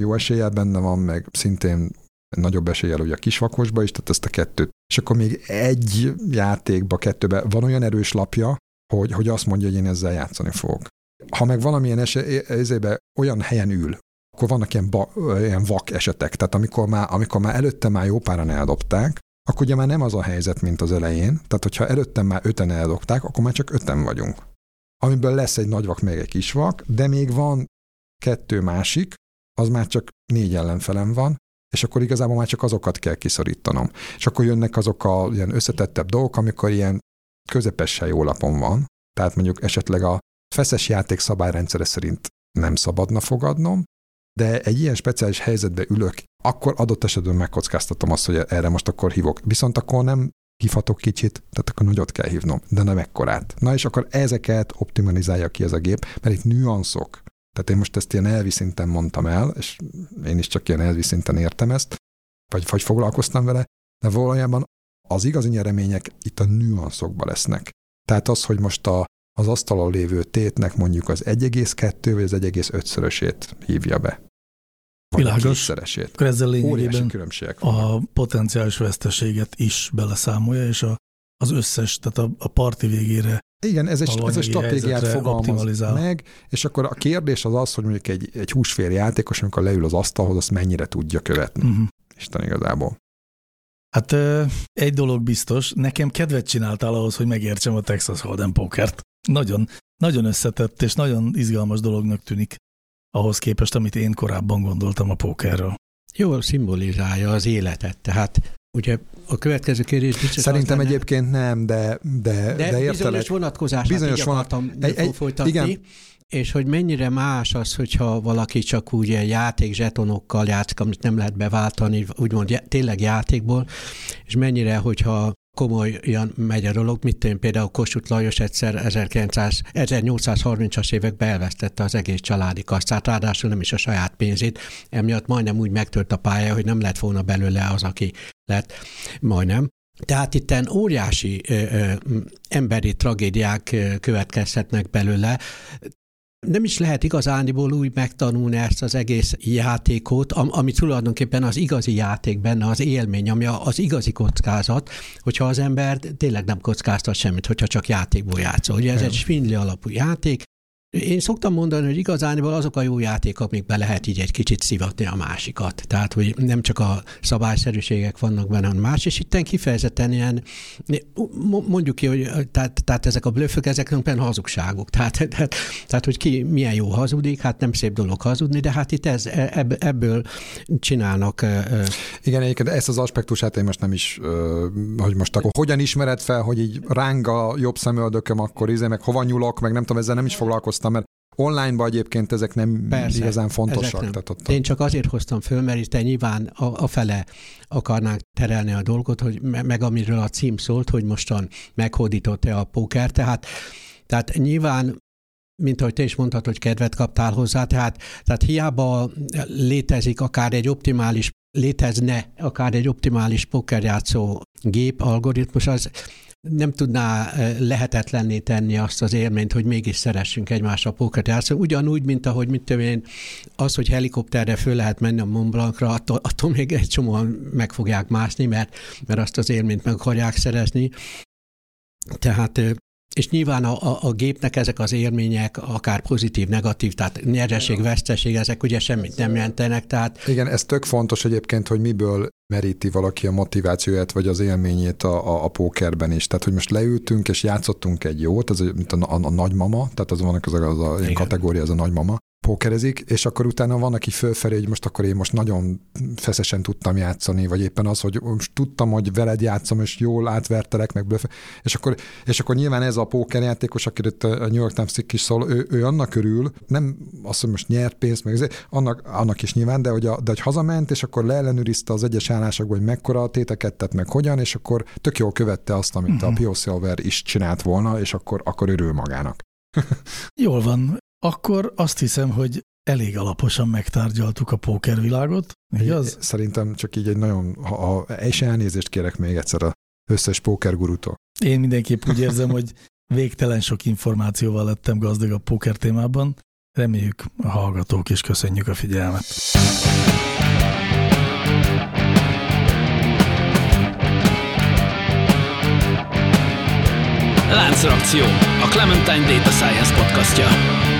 jó eséllyel benne van, meg szintén nagyobb eséllyel ugye a kisvakosba is, tehát ezt a kettőt. És akkor még egy játékba, kettőbe van olyan erős lapja, hogy, hogy azt mondja, hogy én ezzel játszani fogok. Ha meg valamilyen esélybe olyan helyen ül, akkor vannak ilyen, ba, ilyen vak esetek, tehát amikor már, amikor már előtte már jó páran eldobták, akkor ugye már nem az a helyzet, mint az elején, tehát hogyha előttem már öten eldobták, akkor már csak öten vagyunk. Amiből lesz egy nagy vak, meg egy kis vak, de még van kettő másik, az már csak négy ellenfelem van, és akkor igazából már csak azokat kell kiszorítanom. És akkor jönnek azok a ilyen összetettebb dolgok, amikor ilyen közepesen jó lapon van, tehát mondjuk esetleg a feszes játék szabályrendszere szerint nem szabadna fogadnom, de egy ilyen speciális helyzetbe ülök, akkor adott esetben megkockáztatom azt, hogy erre most akkor hívok. Viszont akkor nem hívhatok kicsit, tehát akkor nagyot kell hívnom, de nem ekkorát. Na és akkor ezeket optimalizálja ki ez a gép, mert itt nüanszok. Tehát én most ezt ilyen elvi szinten mondtam el, és én is csak ilyen elvi szinten értem ezt, vagy, vagy foglalkoztam vele, de valójában az igazi nyeremények itt a nüanszokban lesznek. Tehát az, hogy most a, az asztalon lévő tétnek mondjuk az 1,2 vagy az 1,5-szörösét hívja be. Világos. A Akkor ezzel lényegében különbségek vannak. a potenciális veszteséget is beleszámolja, és a, az összes, tehát a, a parti végére Igen, ez egy, ez egy stratégiát fogalmaz meg, és akkor a kérdés az az, hogy mondjuk egy, egy húsfér játékos, amikor leül az asztalhoz, azt mennyire tudja követni. uh-huh. Isten igazából. Hát egy dolog biztos, nekem kedvet csináltál ahhoz, hogy megértsem a Texas Hold'em pokert. Nagyon, nagyon összetett és nagyon izgalmas dolognak tűnik ahhoz képest, amit én korábban gondoltam a pókerről. Jól szimbolizálja az életet, tehát ugye a következő kérdés biztos Szerintem lenne, egyébként nem, de, de, de, de értelek. Bizonyos vonatkozását bizonyos vonat... egy, egy, folytatni. Igen, és hogy mennyire más az, hogyha valaki csak úgy játék zsetonokkal játszik, amit nem lehet beváltani, úgymond tényleg játékból, és mennyire, hogyha komolyan megy a dolog, mit én például Kossuth Lajos egyszer 1900, 1830-as években elvesztette az egész családi kasszát, ráadásul nem is a saját pénzét, emiatt majdnem úgy megtört a pálya, hogy nem lett volna belőle az, aki lett, majdnem. Tehát itt óriási ö, ö, emberi tragédiák következhetnek belőle, nem is lehet igazániból úgy megtanulni ezt az egész játékot, ami tulajdonképpen az igazi játék benne, az élmény, ami az igazi kockázat, hogyha az ember tényleg nem kockáztat semmit, hogyha csak játékból játszol. Ugye ez egy svindli alapú játék, én szoktam mondani, hogy igazániból azok a jó játékok, amikben lehet így egy kicsit szivatni a másikat. Tehát, hogy nem csak a szabályszerűségek vannak benne, hanem más, és itt kifejezetten ilyen, mondjuk ki, hogy tehát, tehát ezek a blöffök, ezek benne hazugságok. Tehát, tehát, tehát, hogy ki milyen jó hazudik, hát nem szép dolog hazudni, de hát itt ez, ebből csinálnak. Igen, egyébként ezt az aspektusát én most nem is, hogy most akkor hogyan ismered fel, hogy így ráng a jobb szemöldököm, akkor izé, meg hova nyulok, meg nem tudom, ezzel nem is foglalkoztam hoztam, mert Online-ban egyébként ezek nem Persze, igazán fontosak. Nem. Tehát ott Én csak azért hoztam föl, mert itt nyilván a, a fele akarnánk terelni a dolgot, hogy meg amiről a cím szólt, hogy mostan meghódított-e a póker, tehát, tehát nyilván mint ahogy te is mondtad, hogy kedvet kaptál hozzá, tehát, tehát hiába létezik akár egy optimális, létezne akár egy optimális pokerjátszó gép, algoritmus, az nem tudná lehetetlenné tenni azt az élményt, hogy mégis szeressünk egymásra pókert játszani. Ugyanúgy, mint ahogy mit tudom én, az, hogy helikopterre föl lehet menni a Mont Blancra, attól, attól még egy csomóan meg fogják mászni, mert, mert azt az élményt meg akarják szerezni. Tehát és nyilván a, a, a gépnek ezek az élmények, akár pozitív, negatív, tehát nyereség, veszteség, ezek ugye semmit nem jelentenek. Tehát... Igen, ez tök fontos egyébként, hogy miből meríti valaki a motivációját, vagy az élményét a, a, a pókerben is. Tehát, hogy most leültünk és játszottunk egy jót, az mint a, a, a nagymama, tehát az van az a, az a ilyen kategória, az a nagymama, pókerezik, és akkor utána van, aki fölfelé, hogy most akkor én most nagyon feszesen tudtam játszani, vagy éppen az, hogy most tudtam, hogy veled játszom, és jól átvertelek, meg blöfe. És akkor, és akkor nyilván ez a pókerjátékos, akit a New York Times is szól, ő, ő annak örül, nem azt, hogy most nyert pénzt, meg annak, annak is nyilván, de hogy, a, de hogy hazament, és akkor leellenőrizte az egyes állásokban, hogy mekkora a téteket tett, meg hogyan, és akkor tök jól követte azt, amit uh-huh. a Pio Silver is csinált volna, és akkor, akkor örül magának. Jól van akkor azt hiszem, hogy elég alaposan megtárgyaltuk a pókervilágot, igaz? Szerintem csak így egy nagyon, ha, ha és elnézést kérek még egyszer a összes pókergurútól. Én mindenképp úgy érzem, hogy végtelen sok információval lettem gazdag a póker témában. Reméljük a hallgatók, és köszönjük a figyelmet. Láncreakció, a Clementine Data Science podcastja.